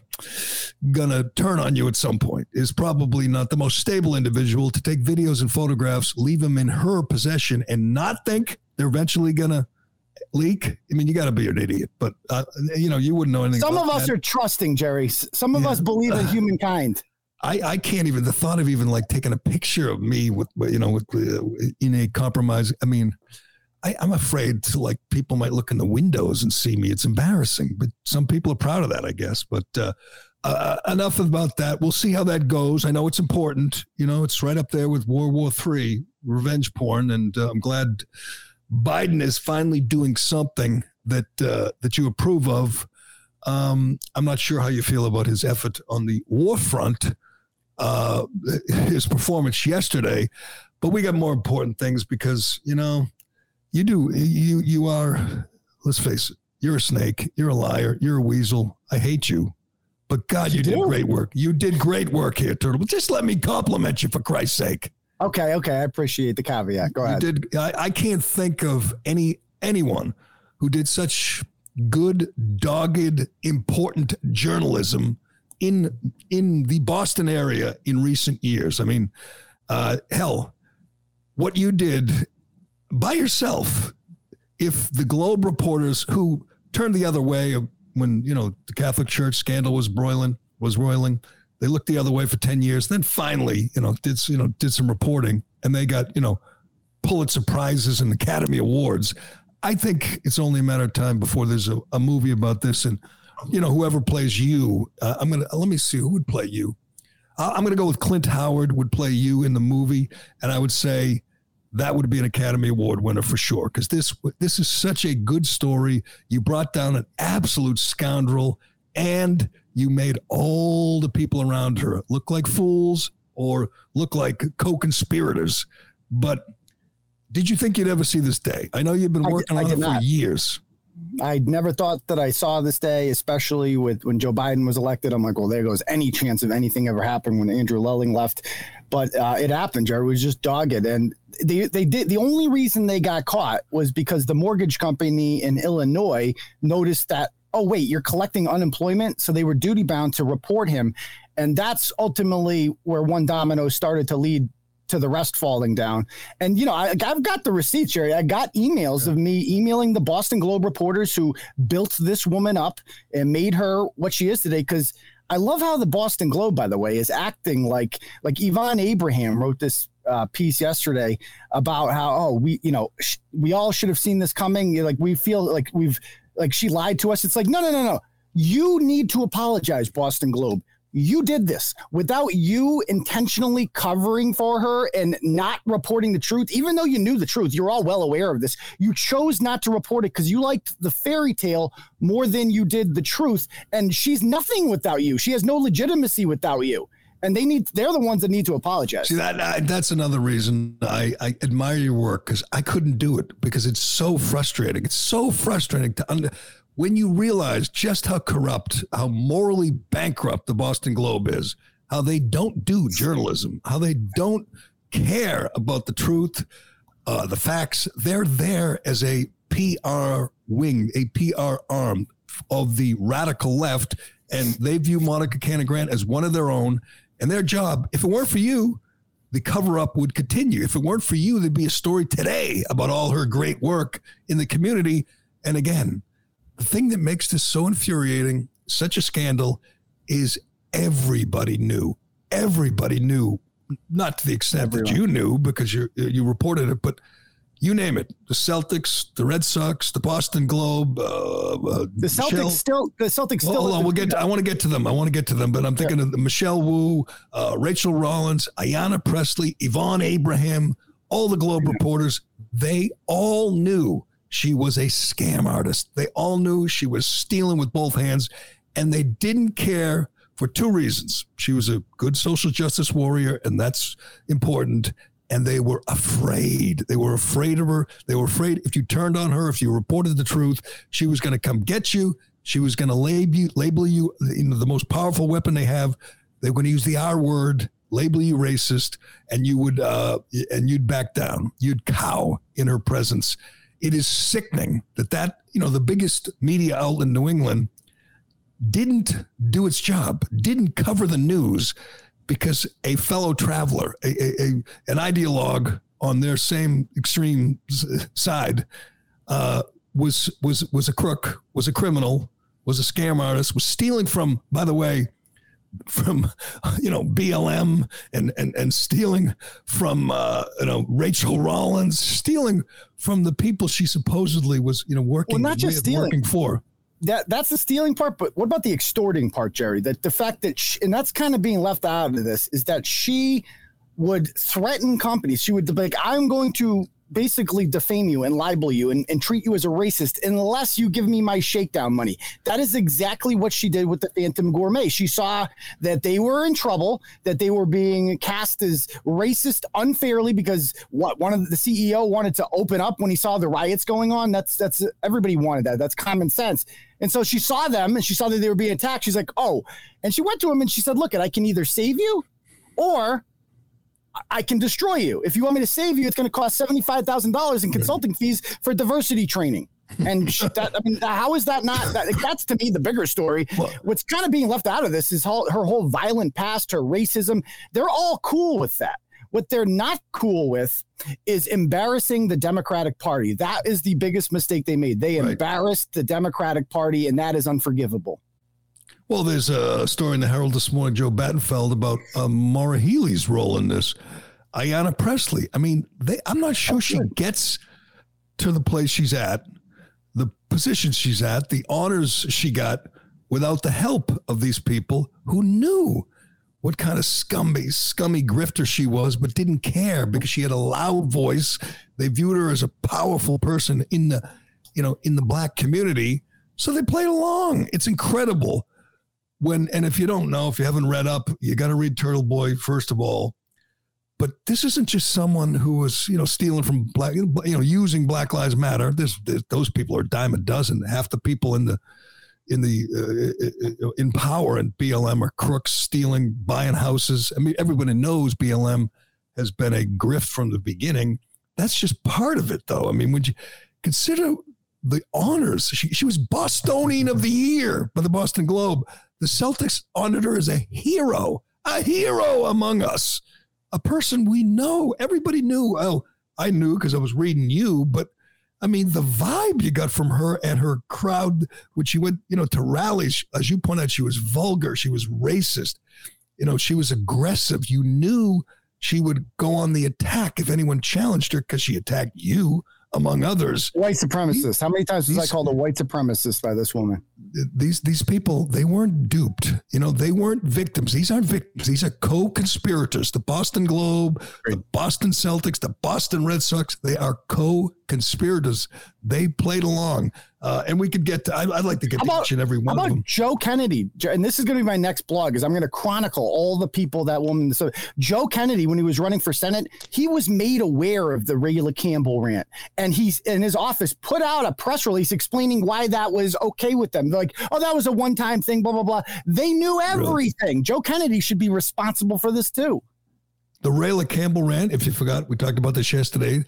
gonna turn on you at some point. Is probably not the most stable individual to take videos and photographs, leave them in her possession, and not think they're eventually gonna leak. I mean, you got to be an idiot, but uh, you know, you wouldn't know anything. Some of us that. are trusting, Gerry. Some of Yeah. us believe in humankind. I, I can't even the thought of even like taking a picture of me with you know with uh, in a compromise. I mean, I, I'm afraid to like people might look in the windows and see me. It's embarrassing, but some people are proud of that, I guess. But uh, uh, enough about that. We'll see how that goes. I know it's important. You know, it's right up there with World War Three, revenge porn, and uh, I'm glad Biden is finally doing something that uh, that you approve of. Um, I'm not sure how you feel about his effort on the war front, uh, his performance yesterday, but we got more important things because you know you do you you are let's face it you're a snake you're a liar you're a weasel i hate you but god you, you did great work. You did great work here turtle just let me compliment you for christ's sake. Okay okay i appreciate the caveat go ahead. you did I, I can't think of any anyone who did such good dogged important journalism in in the boston area in recent years i mean uh hell what you did by yourself if the Globe reporters who turned the other way when you know the Catholic Church scandal was broiling was roiling, they looked the other way for ten years. Then finally, you know, did you know did some reporting, and they got you know Pulitzer prizes and Academy Awards. I think it's only a matter of time before there's a, a movie about this, and you know whoever plays you, uh, I'm gonna let me see who would play you. I'm gonna go with Clint Howard would play you in the movie, and I would say that would be an Academy Award winner for sure. Because this this is such a good story. You brought down an absolute scoundrel, and you made all the people around her look like fools or look like co-conspirators. But did you think you'd ever see this day? I know you've been working I, I on it for years. I never thought that I saw this day, especially with when Joe Biden was elected. I'm like, well, there goes any chance of anything ever happening when Andrew Lelling left. But uh, it happened. Gerry was just dogged, and they they did. The only reason they got caught was because the mortgage company in Illinois noticed that. Oh wait, you're collecting unemployment, so they were duty bound to report him, and that's ultimately where one domino started to lead to the rest falling down. And you know, I, have got the receipts here. I got emails of me emailing the Boston Globe reporters who built this woman up and made her what she is today. Because I love how the Boston Globe, by the way, is acting like like Yvonne Abraham wrote this uh, piece yesterday about how oh we you know sh- we all should have seen this coming. Like we feel like we've like she lied to us. It's like no no no no. You need to apologize, Boston Globe you did this without you intentionally covering for her and not reporting the truth, even though you knew the truth. You're all well aware of this. You chose not to report it because you liked the fairy tale more than you did the truth. And she's nothing without you. She has no legitimacy without you. And they need, they're the ones that need to apologize. See, that, I, that's another reason I, I admire your work because I couldn't do it because it's so frustrating. It's so frustrating to under, when you realize just how corrupt, how morally bankrupt the Boston Globe is, how they don't do journalism, how they don't care about the truth, uh, the facts. They're there as a PR wing, a PR arm of the radical left, and they view Monica Cannon Grant as one of their own. And their job, if it weren't for you, the cover up would continue. If it weren't for you, there'd be a story today about all her great work in the community. And again, the thing that makes this so infuriating, such a scandal, is everybody knew. Everybody knew, not to the extent Everyone. that you knew because you you reported it, but you name it: the Celtics, the Red Sox, the Boston Globe, uh, uh, the Celtics Michelle, still. The Celtics still. Hold on, we'll get. To, I want to get to them. I want to get to them, but I'm thinking yeah. of Michelle Wu, uh, Rachael Rollins, Ayanna Presley, Yvonne Abraham, all the Globe reporters. They all knew she was a scam artist. They all knew she was stealing with both hands, and they didn't care for two reasons. She was a good social justice warrior, and that's important. And they were afraid. They were afraid of her. They were afraid if you turned on her, if you reported the truth, she was going to come get you. She was going to label you, label you, you know, the most powerful weapon they have. They were going to use the R word, label you racist, and you would uh, and you'd back down. You'd cow in her presence it is sickening that that you know the biggest media outlet in New England didn't do its job, didn't cover the news because a fellow traveler, a, a, a an ideologue on their same extreme side, uh, was was was a crook, was a criminal, was a scam artist, was stealing from. By the way, from you know BLM and and and stealing from uh, you know Rachael Rollins, stealing from the people she supposedly was you know working Well, not just stealing. working for. that that's the stealing part but what about the extorting part gerry that the fact that she, and that's kind of being left out of this is that she would threaten companies she would be like i'm going to basically defame you and libel you and, and treat you as a racist unless you give me my shakedown money. That is exactly what she did with the phantom gourmet. She saw that they were in trouble that they were being cast as racist unfairly because what one of the ceo wanted to open up when he saw the riots going on? That's that's everybody wanted that. That's common sense. And so she saw them and she saw that they were being attacked. She's like, oh. And she went to him and she said, look, I can either save you or I can destroy you. If you want me to save you, it's going to cost $75,000 in consulting fees for diversity training. And that, I mean, how is that not? That, that's to me the bigger story. What's kind of being left out of this is all, her whole violent past, her racism. They're all cool with that. What they're not cool with is embarrassing the Democratic Party. That is the biggest mistake they made. They embarrassed the Democratic Party, and that is unforgivable. Well, there's a story in the Herald this morning, Joe Battenfeld, about uh, Maura Healey's role in this. Ayanna Presley. I mean, they, I'm not sure she gets to the place she's at, the position she's at, the honors she got without the help of these people who knew what kind of scummy, scummy grifter she was, but didn't care because she had a loud voice. They viewed her as a powerful person in the, you know, in the black community. So they played along. It's incredible when and if you don't know if you haven't read up you got to read turtle boy first of all. But this isn't just someone who was you know stealing from black you know using black lives matter. This, this those people are dime a dozen. Half the people in the in the uh, in power and blm are crooks stealing buying houses. I mean everybody knows blm has been a grift from the beginning. That's just part of it though. I mean when you consider the honors? She, she was bostonian of the year by the boston globe the Celtics her as a hero, a hero among us, a person we know. Everybody knew. Oh, I knew because I was reading you, but I mean, the vibe you got from her and her crowd when she went, you know, to rallies, as you point out, she was vulgar, she was racist, you know, she was aggressive. You knew she would go on the attack if anyone challenged her because she attacked you, among others. White supremacist. How many times was I These- called a white supremacist by this woman? these these people they weren't duped you know they weren't victims these aren't victims these are co-conspirators the boston globe the boston celtics the boston red sox they are co-conspirators they played along uh, and we could get to, I, i'd like to get How to about- each and every one of them Joe Kennedy? And this is going to be my next blog, is I'm going to chronicle all the people that woman. So Joe Kennedy, when he was running for Senate, he was made aware of the Rayla Campbell rant, and he's in his office put out a press release explaining why that was okay with them. They're like, oh, that was a one time thing, blah blah blah. They knew everything. Joe Kennedy should be responsible for this too. the Rayla Campbell rant, if you forgot, we talked about this yesterday.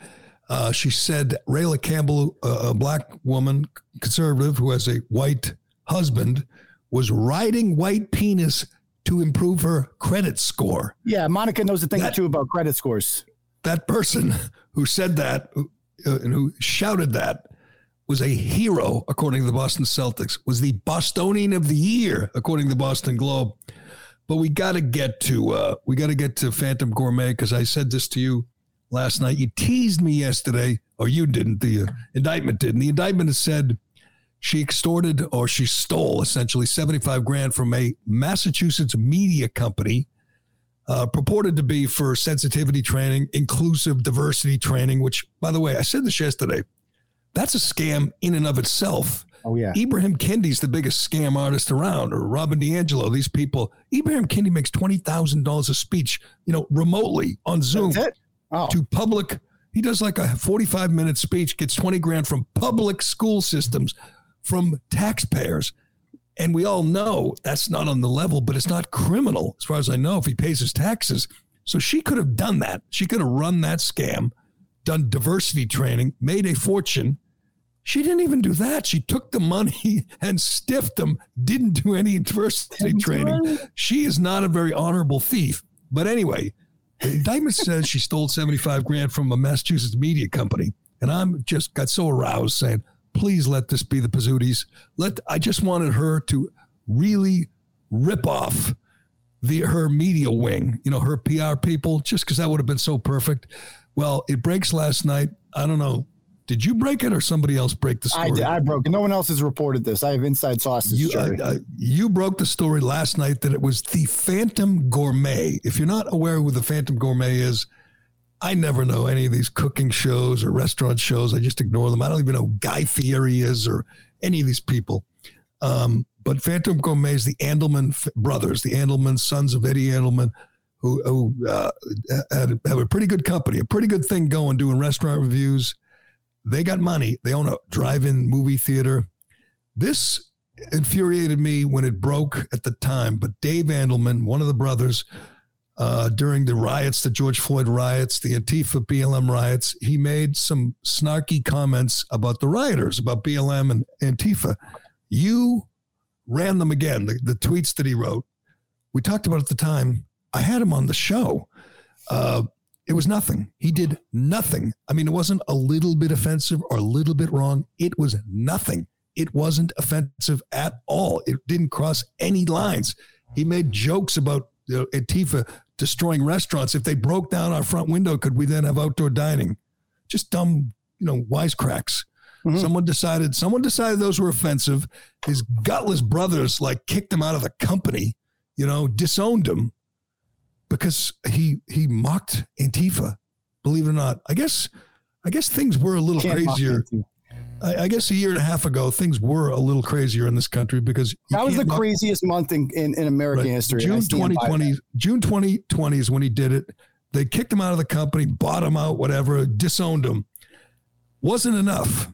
Uh, she said Rayla Campbell, uh, a black woman, conservative, who has a white husband, was riding white penis to improve her credit score. Yeah, Monica knows a thing or two about credit scores. That person who said that uh, and who shouted that was a hero, according to the Boston Celtics, was the Bostonian of the year, according to the Boston Globe. But we got to get to uh, we got to get to Phantom Gourmet because I said this to you last night. You teased me yesterday, or you didn't. The uh, indictment didn't. the indictment has said she extorted or she stole essentially seventy five grand from a Massachusetts media company. Uh, purported to be for sensitivity training, inclusive diversity training, which, by the way, I said this yesterday. That's a scam in and of itself. Oh yeah. Ibrahim Kendi's the biggest scam artist around, or Robin DiAngelo. These people, Ibrahim Kendi makes twenty thousand dollars a speech, you know, remotely on Zoom That's it. Oh. to public. He does like a forty-five minute speech, gets twenty grand from public school systems, from taxpayers, and we all know that's not on the level, but it's not criminal as far as I know if he pays his taxes. So she could have done that. She could have run that scam, done diversity training, made a fortune. She didn't even do that. She took the money and stiffed them, didn't do any diversity training. She is not a very honorable thief. But anyway, the indictment says she stole 75 grand from a Massachusetts media company. And I'm just got so aroused saying, please let this be the Pizzutis. Let I just wanted her to really rip off the her media wing, you know, her PR people, just because that would have been so perfect. Well, it breaks last night. I don't know. Did you break it or somebody else break the story? I, did, I broke it. No one else has reported this. I have inside sources. You, uh, uh, you broke the story last night that it was the Phantom Gourmet. If you're not aware who the Phantom Gourmet is, I never know any of these cooking shows or restaurant shows. I just ignore them. I don't even know Guy Fieri is or any of these people. Um, but Phantom Gourmet is the Andelman brothers, the Andelman sons of Eddie Andelman, who, who uh, had, have a pretty good company, a pretty good thing going, doing restaurant reviews they got money. They own a drive-in movie theater. This infuriated me when it broke at the time. But Dave Andelman, one of the brothers, uh, during the riots, the George Floyd riots, the Antifa BLM riots, he made some snarky comments about the rioters, about BLM and Antifa. You ran them again, the, the tweets that he wrote. We talked about at the time. I had him on the show. Uh, it was nothing. He did nothing. I mean, it wasn't a little bit offensive or a little bit wrong. It was nothing. It wasn't offensive at all. It didn't cross any lines. He made jokes about you know, Antifa destroying restaurants. If they broke down our front window, could we then have outdoor dining? Just dumb, you know, wisecracks. Mm-hmm. Someone decided. Someone decided those were offensive. His gutless brothers like kicked him out of the company. You know, disowned him because he he mocked Antifa. Believe it or not, I guess I guess things were a little Can't crazier. I, I, guess a year and a half ago, things were a little crazier in this country because that was the mock, craziest month in, in, in American right, history. June 2020, June 2020 is when he did it. They kicked him out of the company, bought him out, whatever, disowned him. Wasn't enough.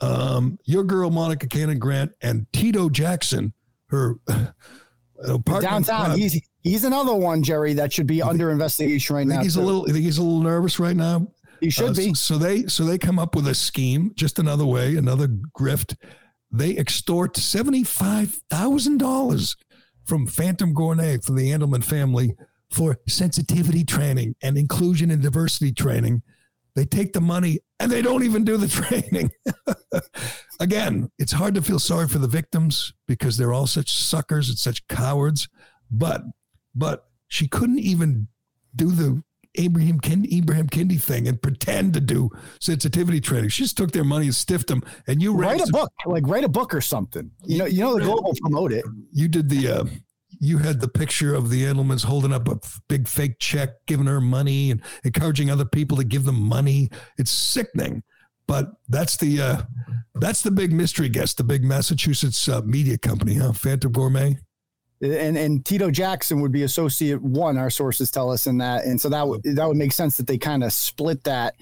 Um, your girl, Monica Cannon Grant, and Tito Jackson, her uh, downtown. He's He's another one, Gerry, that should be under investigation right now. He's too. a little. I think he's a little nervous right now. He should uh, be. So they so they come up with a scheme, just another way, another grift. They extort seventy five thousand dollars from Phantom Gourmet from the Andelman family for sensitivity training and inclusion and diversity training. They take the money and they don't even do the training. Again, it's hard to feel sorry for the victims because they're all such suckers and such cowards. But but she couldn't even do the Abraham Kendi, Ibrahim Kendi thing and pretend to do sensitivity training. She just took their money and stiffed them. And you write a book, like write a book or something. You know, you know the Global promote it. You did the. Uh, you had the picture of the Andelmans holding up a big fake check, giving her money and encouraging other people to give them money. It's sickening. But that's the uh, that's the big mystery guest, the big Massachusetts uh, media company, huh? Phantom Gourmet and and Tito Jackson would be associate one. Our sources tell us in that, and so that would that would make sense that they kind of split that.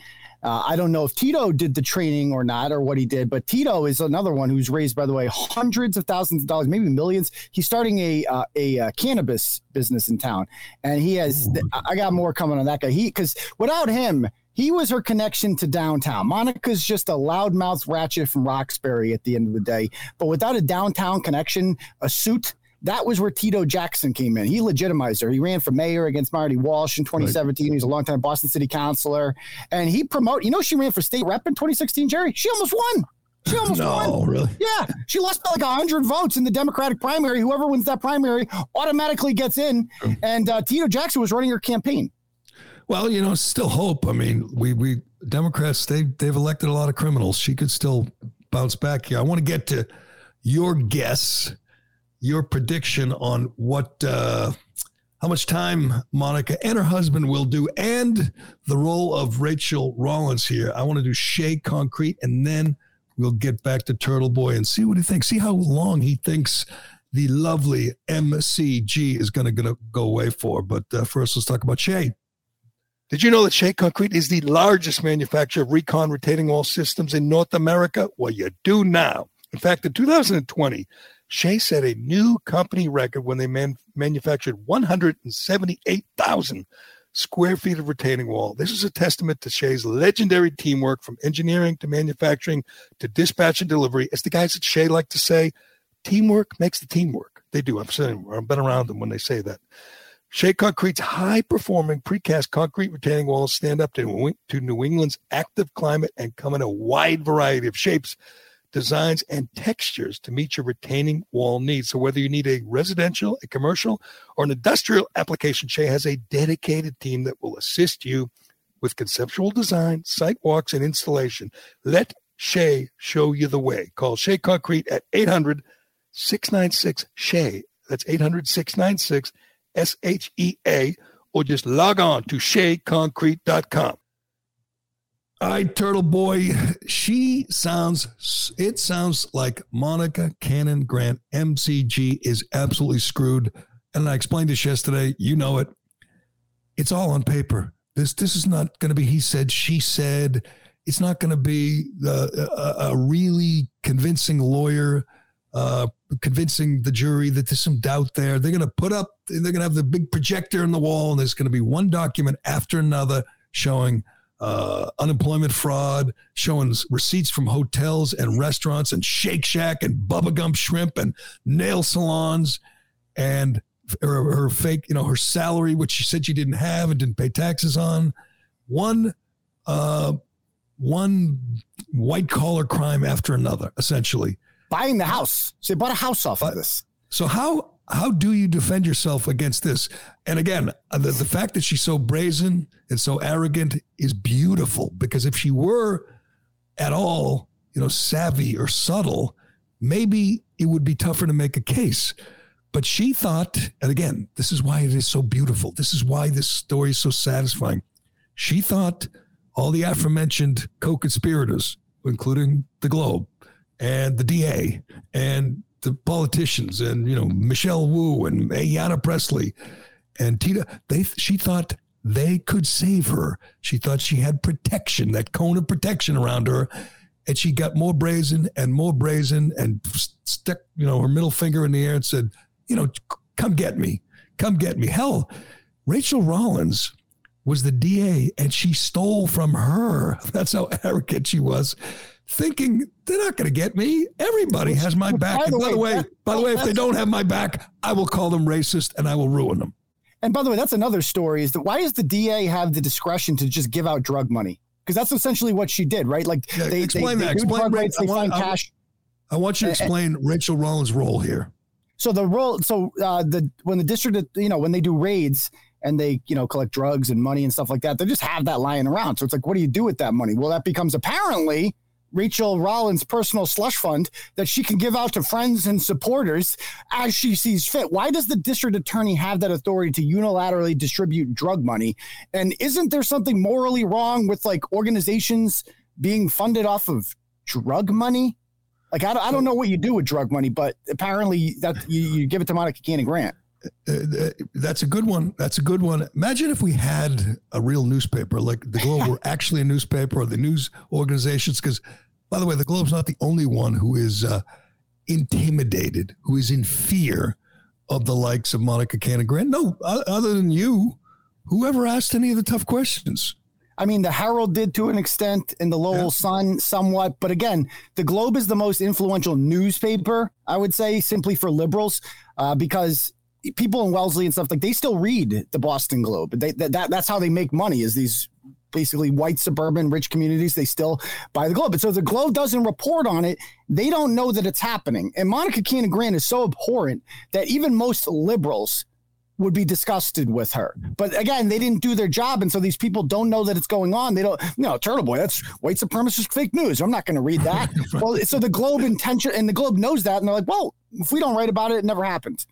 Uh, I don't know if Tito did the training or not, or what he did, but Tito is another one who's raised, by the way, hundreds of thousands of dollars, maybe millions. He's starting a uh, a uh, cannabis business in town, and he has. Ooh. I got more coming on that guy. He because without him, he was her connection to downtown. Monica's just a loudmouth ratchet from Roxbury at the end of the day, but without a downtown connection, a suit that was where Tito Jackson came in. He legitimized her. He ran for mayor against Marty Walsh in 2017. Right. He was a longtime Boston City councilor. And he promote, you know, she ran for state rep in 2016, Gerry. She almost won. She almost won. no, won. really? Yeah. She lost by like 100 votes in the Democratic primary. Whoever wins that primary automatically gets in. And uh, Tito Jackson was running her campaign. Well, you know, still hope. I mean, we we Democrats they they've elected a lot of criminals. She could still bounce back here. I want to get to your guess your prediction on what uh, how much time Monica and her husband will do, and the role of Rachael Rollins here. I want to do Shea Concrete, and then we'll get back to Turtle Boy and see what he thinks. See how long he thinks the lovely MCG is going to go away for. But uh, first, let's talk about Shea. Did you know that Shea Concrete is the largest manufacturer of recon retaining wall systems in North America? Well, you do now. In fact, in 2020, Shea set a new company record when they man- manufactured 178,000 square feet of retaining wall. This is a testament to Shea's legendary teamwork from engineering to manufacturing to dispatch and delivery. As the guys at Shea like to say, teamwork makes the teamwork. They do. I've seen I've been around them when they say that. Shea Concrete's high performing precast concrete retaining walls stand up to, to New England's active climate and come in a wide variety of shapes designs, and textures to meet your retaining wall needs. So whether you need a residential, a commercial, or an industrial application, Shea has a dedicated team that will assist you with conceptual design, site walks, and installation. Let Shea show you the way. Call Shea Concrete at 800 696 Shea. That's 800 696 S H E A, or just log on to SheaConcrete.com. Right, Turtle Boy. She sounds, it sounds like Monica Cannon Grant, MCG, is absolutely screwed. And I explained this yesterday. You know it. It's all on paper. This this is not going to be he said, she said. It's not going to be uh, a, a, really convincing lawyer uh, convincing the jury that there's some doubt there. They're going to put up, they're going to have the big projector in the wall, and there's going to be one document after another showing uh, unemployment fraud, showing receipts from hotels and restaurants and Shake Shack and Bubba Gump Shrimp and nail salons and her, her, fake, you know, her salary, which she said she didn't have and didn't pay taxes on. One, uh, one white collar crime after another, essentially. Buying the house. She bought a house off of this. So how how do you defend yourself against this? And again, uh, the, the fact that she's so brazen and so arrogant is beautiful because if she were at all, you know, savvy or subtle, maybe it would be tougher to make a case. But she thought, and again, this is why it is so beautiful. This is why this story is so satisfying. She thought all the aforementioned co conspirators, including the Globe and the DA and the politicians and you know Michelle Wu and Ayanna Presley and Tita. They she thought they could save her. She thought she had protection, that cone of protection around her, and she got more brazen and more brazen and stuck you know her middle finger in the air and said, you know, come get me, come get me. Hell, Rachael Rollins was the DA and she stole from her. That's how arrogant she was thinking they're not going to get me. Everybody has my back. By the, by the way, by the way, if they don't have my back, I will call them racist and I will ruin them. And by the way, that's another story. Is that why does the DA have the discretion to just give out drug money? Because that's essentially what she did, right? Like yeah, they explain they, that. They explain drug rates, they find I, cash. I want you to explain and, Rachael Rollins' role here. So the role, so uh, the when the district, you know, when they do raids and they, you know, collect drugs and money and stuff like that, they just have that lying around. So it's like, what do you do with that money? Well, that becomes apparently Rachael Rollins' personal slush fund that she can give out to friends and supporters as she sees fit. Why does the district attorney have that authority to unilaterally distribute drug money? And isn't there something morally wrong with like organizations being funded off of drug money? Like, I, I don't know what you do with drug money, but apparently that you, you give it to Monica Cannon Grant. Uh, uh, that's a good one. That's a good one. Imagine if we had a real newspaper, like the Globe were actually a newspaper or the news organizations, because by the way, the Globe's not the only one who is uh, intimidated, who is in fear of the likes of Monica Cannon No, other than you, whoever asked any of the tough questions. I mean, the Herald did to an extent, and the Lowell yeah. Sun somewhat. But again, the Globe is the most influential newspaper, I would say, simply for liberals, uh, because people in Wellesley and stuff like they still read the Boston Globe. They, that, that's how they make money. Is these basically white suburban rich communities they still buy the globe. But so the globe doesn't report on it they don't know that it's happening. And monica Cannon grant is so abhorrent that even most liberals would be disgusted with her. But again they didn't do their job and so these people don't know that it's going on. They don't no turtle boy that's white supremacist fake news. I'm not going to read that. Well so the globe intention and the globe knows that and they're like well if we don't write about it it never happened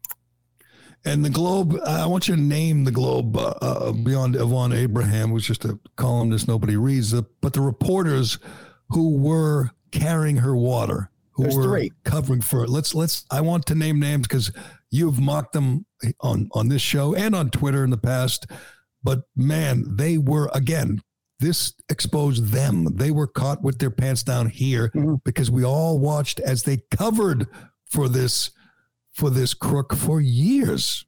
and the Globe, I want you to name the Globe uh, uh, beyond Yvonne Abraham, who's just a columnist nobody reads, but the reporters who were carrying her water, who There's were three. covering for it. Let's let's. I want to name names because you've mocked them on on this show and on Twitter in the past. But man, they were again. This exposed them. They were caught with their pants down here mm-hmm. because we all watched as they covered for this for this crook for years.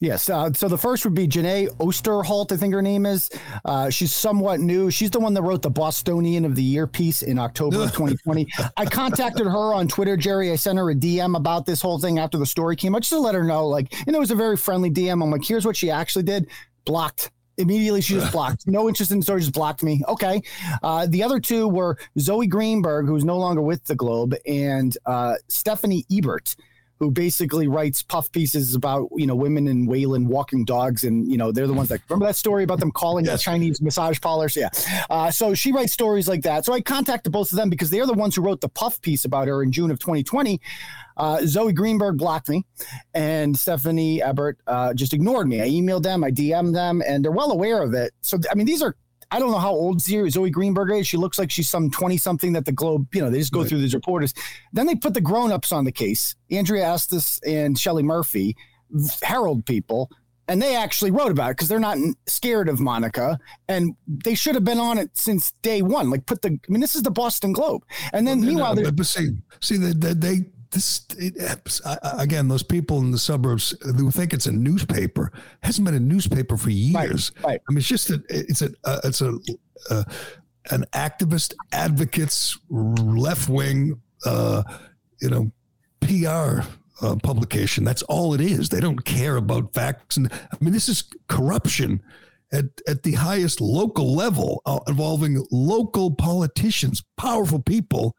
Yes. Uh, so the first would be Jeneé Osterheldt, I think her name is. Uh, she's somewhat new. She's the one that wrote the Bostonian of the Year piece in October of 2020. I contacted her on Twitter, Gerry. I sent her a DM about this whole thing after the story came out, just to let her know. Like, and it was a very friendly DM. I'm like, here's what she actually did blocked Immediately, she just blocked. No interest in the story, just blocked me. Okay. Uh, the other two were Zoe Greenberg, who's no longer with the Globe, and uh, Stephanie Ebbert, who basically writes puff pieces about you know women in Wayland walking dogs, and you know they're the ones that remember that story about them calling Yes. the Chinese massage parlors. Yeah. Uh, so she writes stories like that. So I contacted both of them because they're the ones who wrote the puff piece about her in June of 2020. Uh, Zoe Greenberg blocked me, and Stephanie Ebbert uh, just ignored me. I emailed them, I DM'd them, and they're well aware of it. So I mean, these are. I don't know how old Zoe Greenberger is. She looks like she's some 20 something that the Globe, you know, they just go through these reporters. Then they put the grown ups on the case Andrea Estes and Shelley Murphy, Herald people, and they actually wrote about it because they're not scared of Monica. And they should have been on it since day one. Like, put the, I mean, this is the Boston Globe. And then uh, meanwhile, No, they're but, but see, see that they, they, this it, again, those people in the suburbs who think it's a newspaper hasn't been a newspaper for years. right. I mean, it's just a, it's a, uh, it's a, uh, an activist advocates left wing, uh, you know, PR uh, publication. That's all it is. They don't care about facts. And I mean, this is corruption at, at the highest local level uh, involving local politicians, powerful people.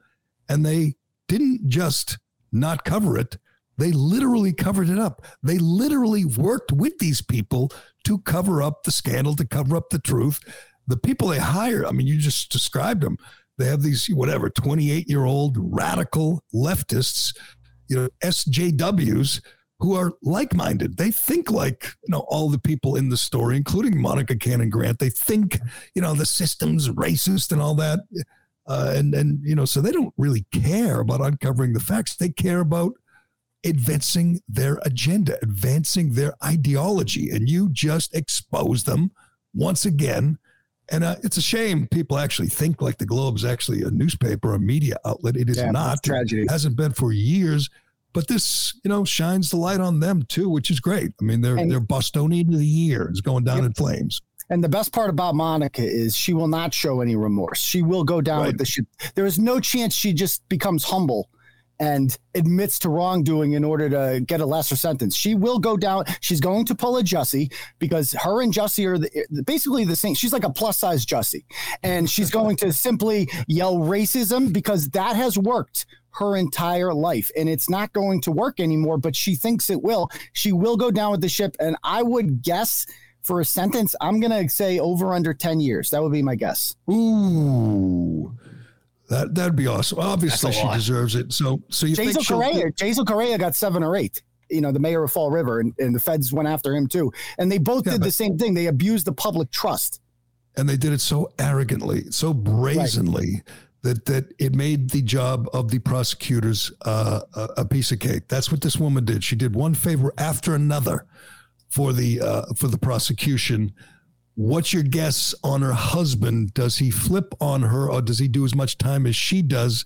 And they didn't just not cover it. They literally covered it up. They literally worked with these people to cover up the scandal, to cover up the truth. The people they hire, I mean, you just described them. They have these, whatever, 28 year old radical leftists, you know, SJWs who are like minded. They think like, you know, all the people in the story, including Monica Cannon Grant. They think, you know, the system's racist and all that. Uh, and, and, you know, so they don't really care about uncovering the facts. They care about advancing their agenda, advancing their ideology. And you just expose them once again. And uh, it's a shame people actually think like the Globe is actually a newspaper, a media outlet. It is Yeah, not. tragedy. It hasn't been for years. But this, you know, shines the light on them too, which is great. I mean, they're And- they're Bostonian of the year is going down in flames. And the best part about Monica is she will not show any remorse. She will go down Right. with the shit. There is no chance she just becomes humble and admits to wrongdoing in order to get a lesser sentence. She will go down. She's going to pull a Jussie because her and Jussie are the, eh, basically the same. She's like a plus size Jussie. And she's going to simply yell racism because that has worked her entire life and it's not going to work anymore, but she thinks it will. She will go down with the ship. And I would guess for a sentence, I'm going to say over under 10 years. That would be my guess. Ooh. That that'd be awesome. Obviously, she deserves it. So, so you think Jason Correia, Jason Correia got seven or eight. You know, the mayor of Fall River, and, and the feds went after him too. And they both Yeah, did the same thing. They abused the public trust. and they did it so arrogantly, so brazenly that that it made the job of the prosecutors uh, a, a piece of cake. That's what this woman did. She did one favor after another for the uh, for the prosecution. What's your guess on her husband? Does he flip on her, or does he do as much time as she does?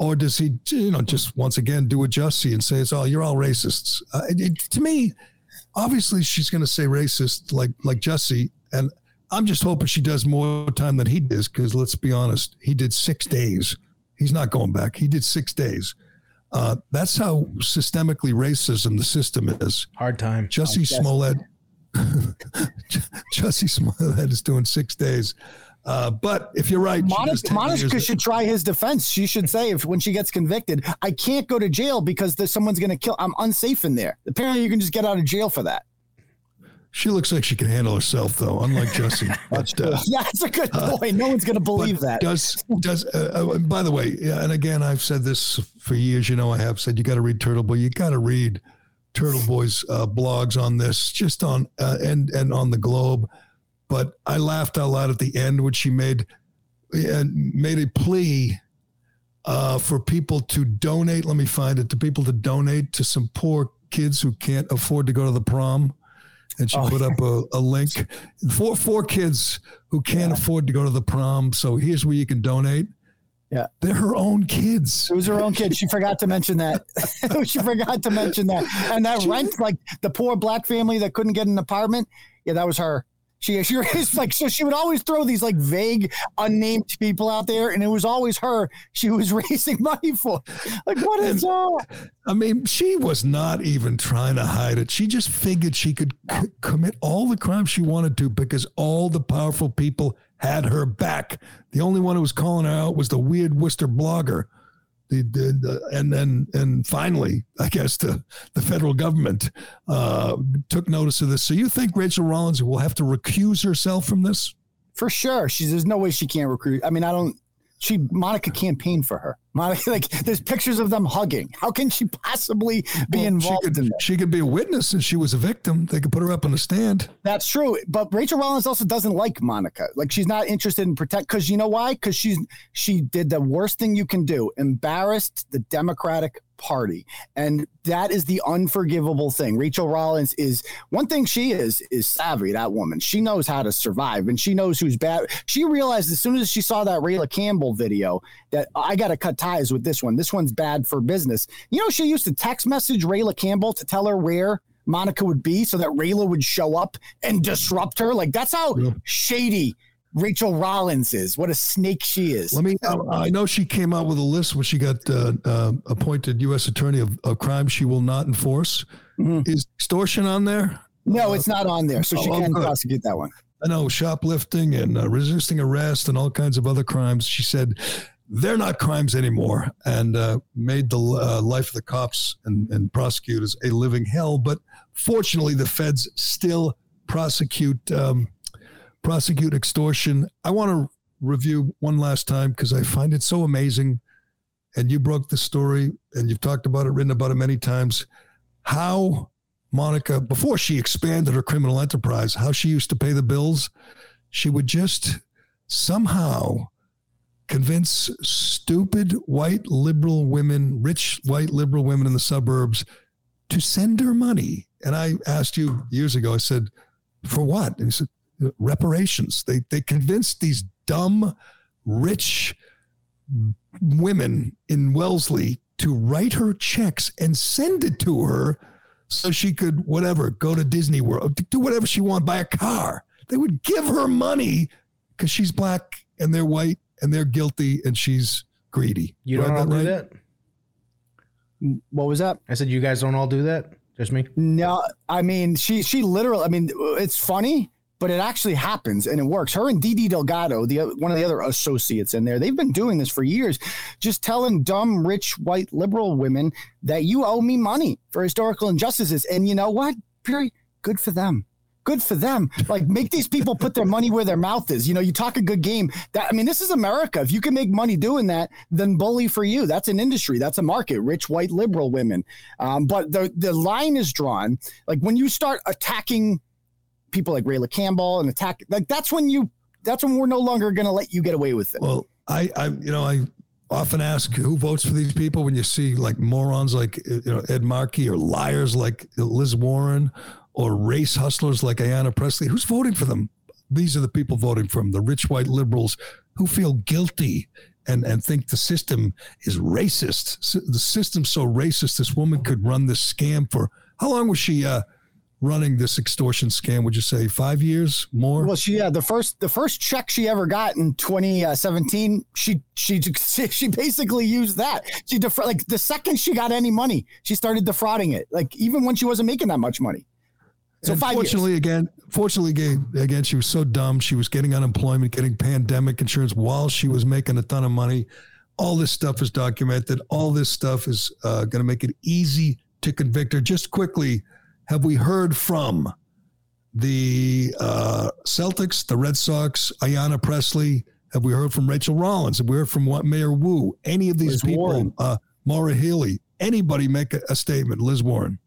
Or does he, you know, just once again do a Jussie and say it's all you're all racists? Uh, it- to me, obviously she's going to say racist like like Jussie, and I'm just hoping she does more time than he does because let's be honest, he did six days. He's not going back. He did six days. Uh, that's how systemically racism the system is. Hard time. Jussie Smollett, Jussie Smollett is doing six days. Uh, but if you're right, Monica, Monica should try his defense. She should say if when she gets convicted, I can't go to jail because there's someone's going to kill. I'm unsafe in there. Apparently, you can just get out of jail for that. She looks like she can handle herself, though, unlike Jussie. But, uh, Yeah, that's a good point. No one's going to believe that. Does does uh, uh, by the way, yeah, and again, I've said this for years. You know, I have said you got to read Turtle Boy. You got to read Turtle Boy's uh, blogs on this, just on uh, and and on the Globe. But I laughed out loud at the end when she made and made a plea uh, for people to donate. Let me find it. To people to donate to some poor kids who can't afford to go to the prom. And she Oh, put up a, a link for four kids who can't afford to go to the prom. So here's where you can donate. Yeah. They're her own kids. It was her own kids. She forgot to mention that. she forgot to mention that. And that rent, like the poor black family that couldn't get an apartment, yeah, that was her. She she raised like so she would always throw these like vague unnamed people out there, and it was always her she was raising money for. Like what is that? I mean, she was not even trying to hide it. She just figured she could c- commit all the crimes she wanted to because all the powerful people had her back. The only one who was calling her out was the weird Worcester blogger. The, the, and then and finally, I guess the the federal government uh, took notice of this. So you think Rachael Rollins will have to recuse herself from this? For sure. She's there's no way she can't recruit. I mean, I don't she Monica campaigned for her. Like there's pictures of them hugging. How can she possibly be well, involved she could, in that? She could be a witness and she was a victim. They could put her up on the stand. That's true. But Rachael Rollins also doesn't like Monica. Like she's not interested in protect because you know why? Because she's she did the worst thing you can do, embarrassed the Democratic party. And that is the unforgivable thing. Rachael Rollins is one thing she is is savvy, that woman. She knows how to survive and she knows who's bad. She realized as soon as she saw that Rayla Campbell video that I got to cut ties with this one. This one's bad for business. You know, she used to text message Rayla Campbell to tell her where Monica would be so that Rayla would show up and disrupt her. Like that's how shady Rachael Rollins is. What a snake she is. Let me. I know she came out with a list when she got uh, uh, appointed U.S. Attorney of, of crimes she will not enforce. Mm-hmm. Is extortion on there? No, it's not on there, so she oh, can good. prosecute that one. I know shoplifting and uh, resisting arrest and all kinds of other crimes. She said they're not crimes anymore, and uh, made the uh, life of the cops and, and prosecutors a living hell. But fortunately, the feds still prosecute. Um, prosecute extortion. I want to review one last time because I find it so amazing. And you broke the story and you've talked about it, written about it many times. How Monica, before she expanded her criminal enterprise, how she used to pay the bills, she would just somehow convince stupid white liberal women, rich white liberal women in the suburbs to send her money. And I asked you years ago, I said, for what? And he said, reparations. They they convinced these dumb, rich women in Wellesley to write her checks and send it to her so she could whatever go to Disney World, do whatever she wanted, buy a car. They would give her money because she's black and they're white and they're guilty and she's greedy. You don't all do that. What was that? I said you guys don't all do that. Just me. No, I mean she she literally. I mean it's funny but it actually happens and it works. Her and Didi Delgado, the one of the other associates in there, they've been doing this for years, just telling dumb, rich, white, liberal women that you owe me money for historical injustices. And you know what? Very good for them. Good for them. Like make these people put their money where their mouth is. You know, you talk a good game. That I mean, this is America. If you can make money doing that, then bully for you. That's an industry. That's a market. Rich white liberal women. Um, but the the line is drawn. Like when you start attacking people like Rayla Campbell and attack like that's when you that's when we're no longer going to let you get away with it. Well, I I you know I often ask who votes for these people when you see like morons like you know Ed Markey or liars like Liz Warren or race hustlers like Ayanna Pressley. Who's voting for them? These are the people voting for them, the rich white liberals who feel guilty and, and think the system is racist. The system's so racist. This woman could run this scam for how long was she? Uh, running this extortion scam would you say five years more well she yeah the first the first check she ever got in 2017 she she she basically used that she def- like the second she got any money she started defrauding it like even when she wasn't making that much money so and fortunately years. again fortunately again, again she was so dumb she was getting unemployment getting pandemic insurance while she was making a ton of money all this stuff is documented all this stuff is uh, going to make it easy to convict her just quickly have we heard from the uh, Celtics, the Red Sox, Ayanna Pressley? Have we heard from Rachael Rollins? Have we heard from what Mayor Wu? Any of these Liz people? Uh, Maura Healey? Anybody make a, a, statement? Liz Warren?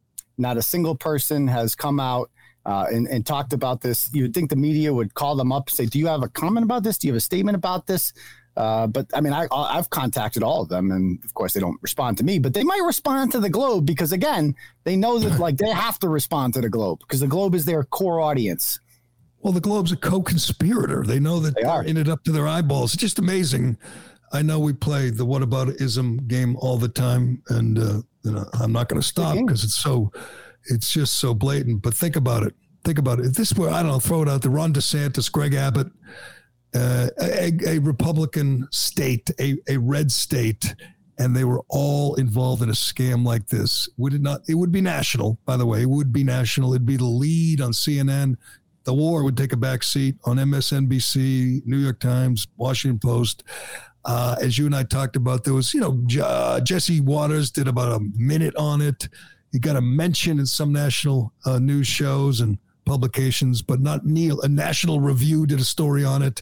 Not a single person has come out uh, and, and talked about this. You would think the media would call them up and say, "Do you have a comment about this? Do you have a statement about this?" Uh, but I mean, I, I've contacted all of them, and of course, they don't respond to me. But they might respond to the Globe because, again, they know that like they have to respond to the Globe because the Globe is their core audience. Well, the Globe's a co-conspirator. They know that they are in it up to their eyeballs. It's just amazing. I know we play the "What About Ism" game all the time, and uh, you know, I'm not going to stop because it's so, it's just so blatant. But think about it: think about it. If this were, I don't know, throw it out there, Ron DeSantis, Greg Abbott, uh, a, a, Republican state, a, a red state, and they were all involved in a scam like this, would it not? It would be national, by the way. It would be national. It'd be the lead on CNN. The war would take a back seat on MSNBC, New York Times, Washington Post. Uh, as you and I talked about, there was, you know, uh, Jesse Watters did about a minute on it. He got a mention in some national uh, news shows and publications, but not Neil. A National Review did a story on it.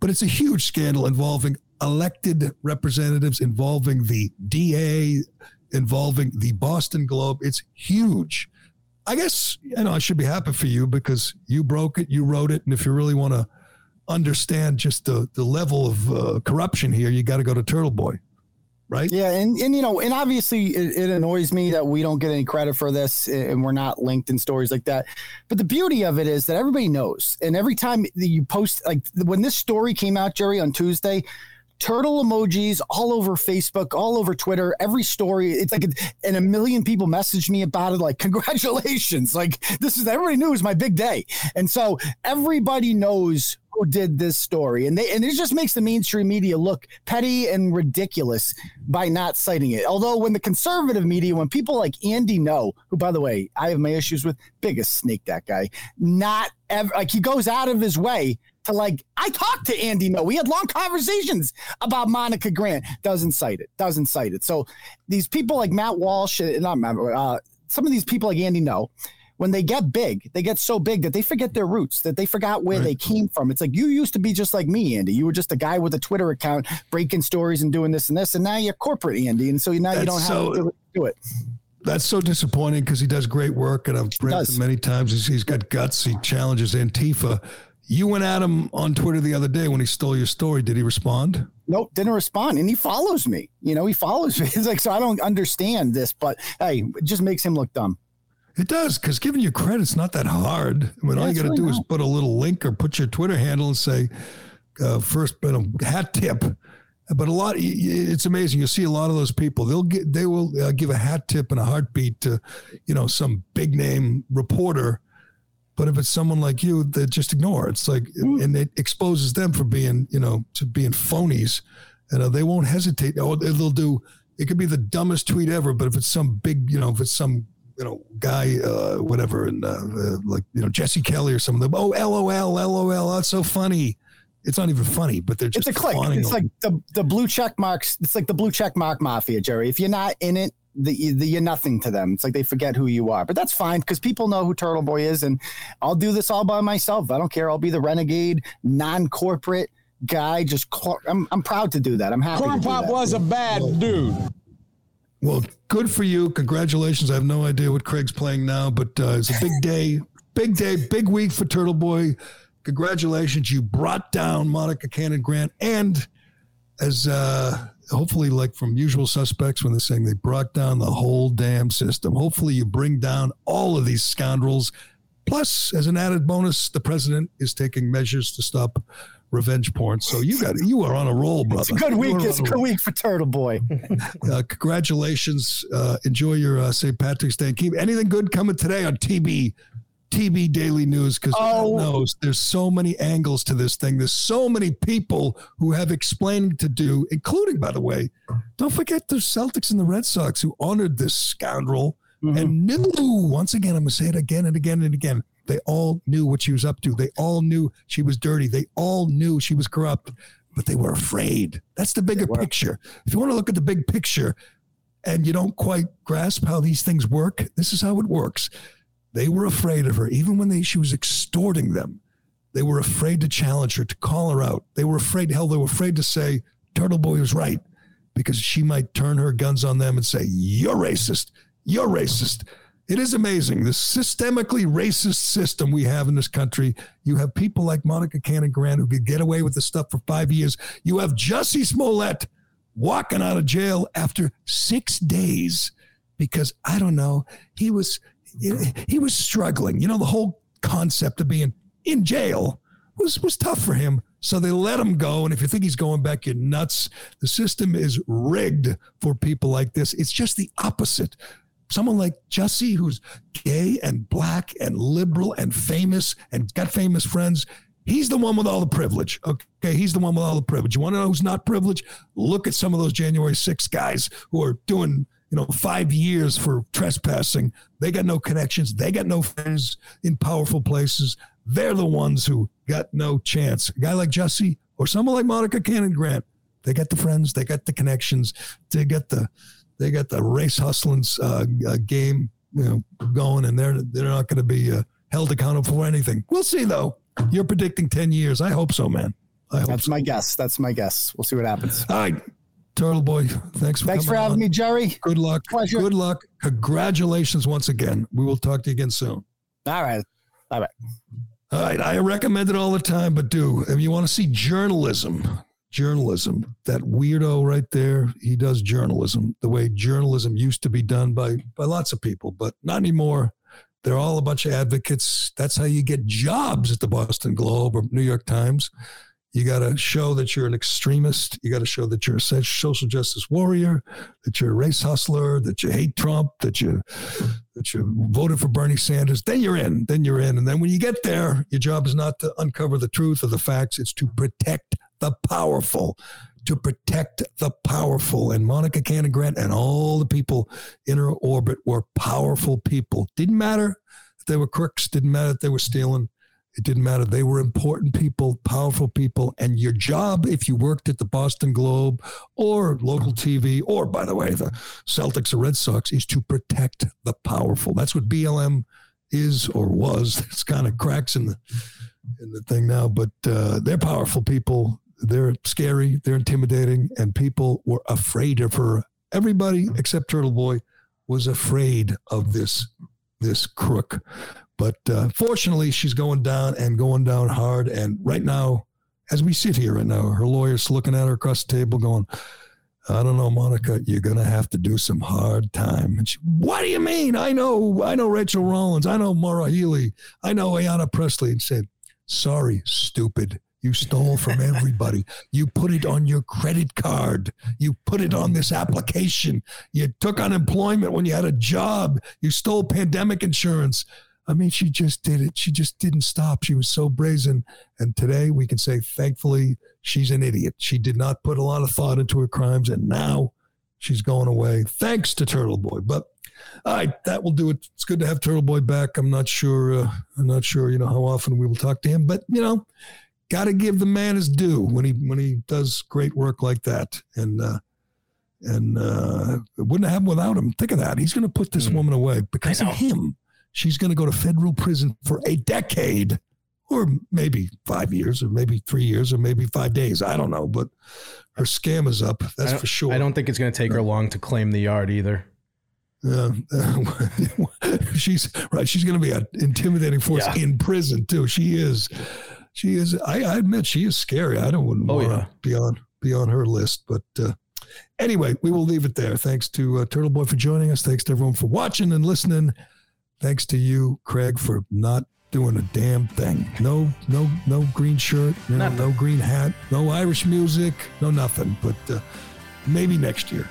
But it's a huge scandal involving elected representatives, involving the DA, involving the Boston Globe. It's huge. I guess you know I should be happy for you because you broke it, you wrote it, and if you really want to understand just the the level of uh, corruption here, you got to go to Turtle Boy, right? Yeah, and and you know, and obviously it, it, annoys me that we don't get any credit for this, and we're not linked in stories like that. But the beauty of it is that everybody knows, and every time you post, like when this story came out, Gerry, on Tuesday. Turtle emojis all over Facebook, all over Twitter, every story. It's like, and a million people messaged me about it. Like, congratulations! Like, this is everybody knew it was my big day, and so everybody knows who did this story, and they and it just makes the mainstream media look petty and ridiculous by not citing it. Although when the conservative media, when people like Andy Ngo, who by the way I have my issues with, biggest snake that guy, not ever like he goes out of his way to like I talked to Andy Ngo. We had long conversations about Monica Grant. Doesn't cite it. Doesn't cite it. So these people like Matt Walsh, not Matt, uh, some of these people like Andy Ngo when they get big, they get so big that they forget their roots, that they forgot where right. they came from. It's like you used to be just like me, Andy. You were just a guy with a Twitter account breaking stories and doing this and this, and now you're corporate, Andy, and so now That's you don't so, have to do it. That's so disappointing because he does great work, and I've read him many times. He's, he's got guts. He challenges Antifa. You went at him on Twitter the other day when he stole your story. Did he respond? Nope, didn't respond. And he follows me. You know, he follows me. He's like, so I don't understand this, but hey, it just makes him look dumb. It does because giving you credit's not that hard. I mean, yeah, all you got to really do not. is put a little link or put your Twitter handle and say, uh, first, you know, hat tip. But a lot, it's amazing. You'll see a lot of those people. They'll get, they will uh, give a hat tip and a heartbeat to, you know, some big name reporter. But if it's someone like you, they just ignore. It's like, mm. and it exposes them for being, you know, to being phonies. And uh, they won't hesitate. Oh, they'll do. It could be the dumbest tweet ever, but if it's some big, you know, if it's some you know, guy, uh, whatever, and uh, uh, like you know Jesse Kelly or some of them. Oh, LOL, LOL, that's so funny. It's not even funny, but they're just. It's a click. It's like the the blue check marks. It's like the blue check mark mafia, Gerry. If you're not in it, the, the, you're nothing to them. It's like they forget who you are. But that's fine because people know who Turtle Boy is, and I'll do this all by myself. I don't care. I'll be the renegade, non-corporate guy. Just I'm I'm proud to do that. I'm happy. Corn Pop was a bad dude. Well, good for you. Congratulations. I have no idea what Craig's playing now, but uh, it's a big day, big day, big week for Turtle Boy. Congratulations. You brought down Monica Cannon Grant and as uh, hopefully like from usual suspects when they're saying they brought down the whole damn system. Hopefully you bring down all of these scoundrels. Plus, as an added bonus, the president is taking measures to stop revenge porn. So you got you are on a roll, brother. It's a good week. It's a good week for Turtle Boy. uh, congratulations. Uh, enjoy your uh, St. Patrick's Day. keep anything good coming today on TB TB Daily News because oh. knows there's so many angles to this thing. There's so many people who have explaining to do, including, by the way, don't forget the Celtics and the Red Sox who honored this scoundrel mm-hmm. and knew. Once again, I'm going to say it again and again and again they all knew what she was up to. They all knew she was dirty. They all knew she was corrupt, but they were afraid. That's the bigger picture. If you want to look at the big picture and you don't quite grasp how these things work, this is how it works. They were afraid of her, even when they, she was extorting them. They were afraid to challenge her, to call her out. They were afraid, hell, they were afraid to say, Turtle Boy was right, because she might turn her guns on them and say, You're racist. You're racist. It is amazing the systemically racist system we have in this country. You have people like Monica Cannon Grant who could get away with this stuff for five years. You have Jussie Smollett walking out of jail after six days because I don't know he was Mm-hmm. he was struggling. You know the whole concept of being in jail was was tough for him. So they let him go. And if you think he's going back, you're nuts. The system is rigged for people like this. It's just the opposite someone like Jussie, who's gay and black and liberal and famous and got famous friends. He's the one with all the privilege. Okay. He's the one with all the privilege. You want to know who's not privileged? Look at some of those January 6 guys who are doing, you know, five years for trespassing. They got no connections. They got no friends in powerful places. They're the ones who got no chance. A guy like Jesse or someone like Monica Cannon Grant, they got the friends, they got the connections, they got the they got the race hustling uh, uh, game, you know, going, and they're they're not going to be uh, held accountable for anything. We'll see though. You're predicting 10 years. I hope so, man. I hope That's so. my guess. That's my guess. We'll see what happens. All right. Turtle Boy, thanks for Thanks for having on. me, Gerry. Good luck. Pleasure. Good luck. Congratulations once again. We will talk to you again soon. All right. Bye bye. All right. I recommend it all the time, but do if you want to see journalism, journalism, that weirdo right there, he does journalism the way journalism used to be done by by lots of people, but not anymore. They're all a bunch of advocates. That's how you get jobs at the Boston Globe or New York Times. You got to show that you're an extremist. You got to show that you're a social justice warrior, that you're a race hustler, that you hate Trump, that you that you voted for Bernie Sanders. Then you're in. Then you're in. And then when you get there, your job is not to uncover the truth or the facts. It's to protect the powerful, to protect the powerful. And Monica Cannon Grant and all the people in her orbit were powerful people. Didn't matter if they were crooks. Didn't matter if they were stealing. It didn't matter. They were important people, powerful people. And your job, if you worked at the Boston Globe or local TV, or by the way, the Celtics or Red Sox, is to protect the powerful. That's what BLM is or was. It's kind of cracks in the in the thing now, but uh, they're powerful people. They're scary. They're intimidating, and people were afraid of her. Everybody except Turtle Boy was afraid of this this crook. But uh, fortunately, she's going down and going down hard. And right now, as we sit here right now, her lawyer's looking at her across the table, going, "I don't know, Monica, you're gonna have to do some hard time." And she, "What do you mean? I know, I know Rachael Rollins, I know Maura Healey. I know Ayanna Pressley." And said, "Sorry, stupid." You stole from everybody. You put it on your credit card. You put it on this application. You took unemployment when you had a job. You stole pandemic insurance. I mean, she just did it. She just didn't stop. She was so brazen. And today we can say, thankfully, she's an idiot. She did not put a lot of thought into her crimes. And now she's going away thanks to Turtle Boy. But all right, that will do it. It's good to have Turtle Boy back. I'm not sure. Uh, I'm not sure, you know, how often we will talk to him, but you know, got to give the man his due when he when he does great work like that. And uh, and uh, it wouldn't have happened without him. Think of that. He's going to put this woman away because of him. She's going to go to federal prison for a decade, or maybe five years, or maybe three years, or maybe five days. I don't know, but her scam is up. That's for sure. I don't think it's going to take her long to claim the yard either. Uh, she's right. She's going to be an intimidating force Yeah. in prison too. She is. She is. I, I admit she is scary. I don't wouldn't Oh, want yeah. to be on be on her list. But uh, anyway, we will leave it there. Thanks to uh, Turtle Boy for joining us. Thanks to everyone for watching and listening. Thanks to you, Craig, for not doing a damn thing. No, no, no green shirt. You know, no green hat. No Irish music. No nothing. But uh, maybe next year.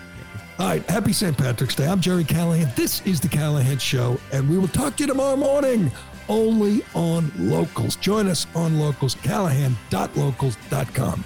All right. Happy St. Patrick's Day. I'm Gerry Callahan. This is The Callahan Show, and we will talk to you tomorrow morning only on Locals. Join us on Locals, callahan.locals.com.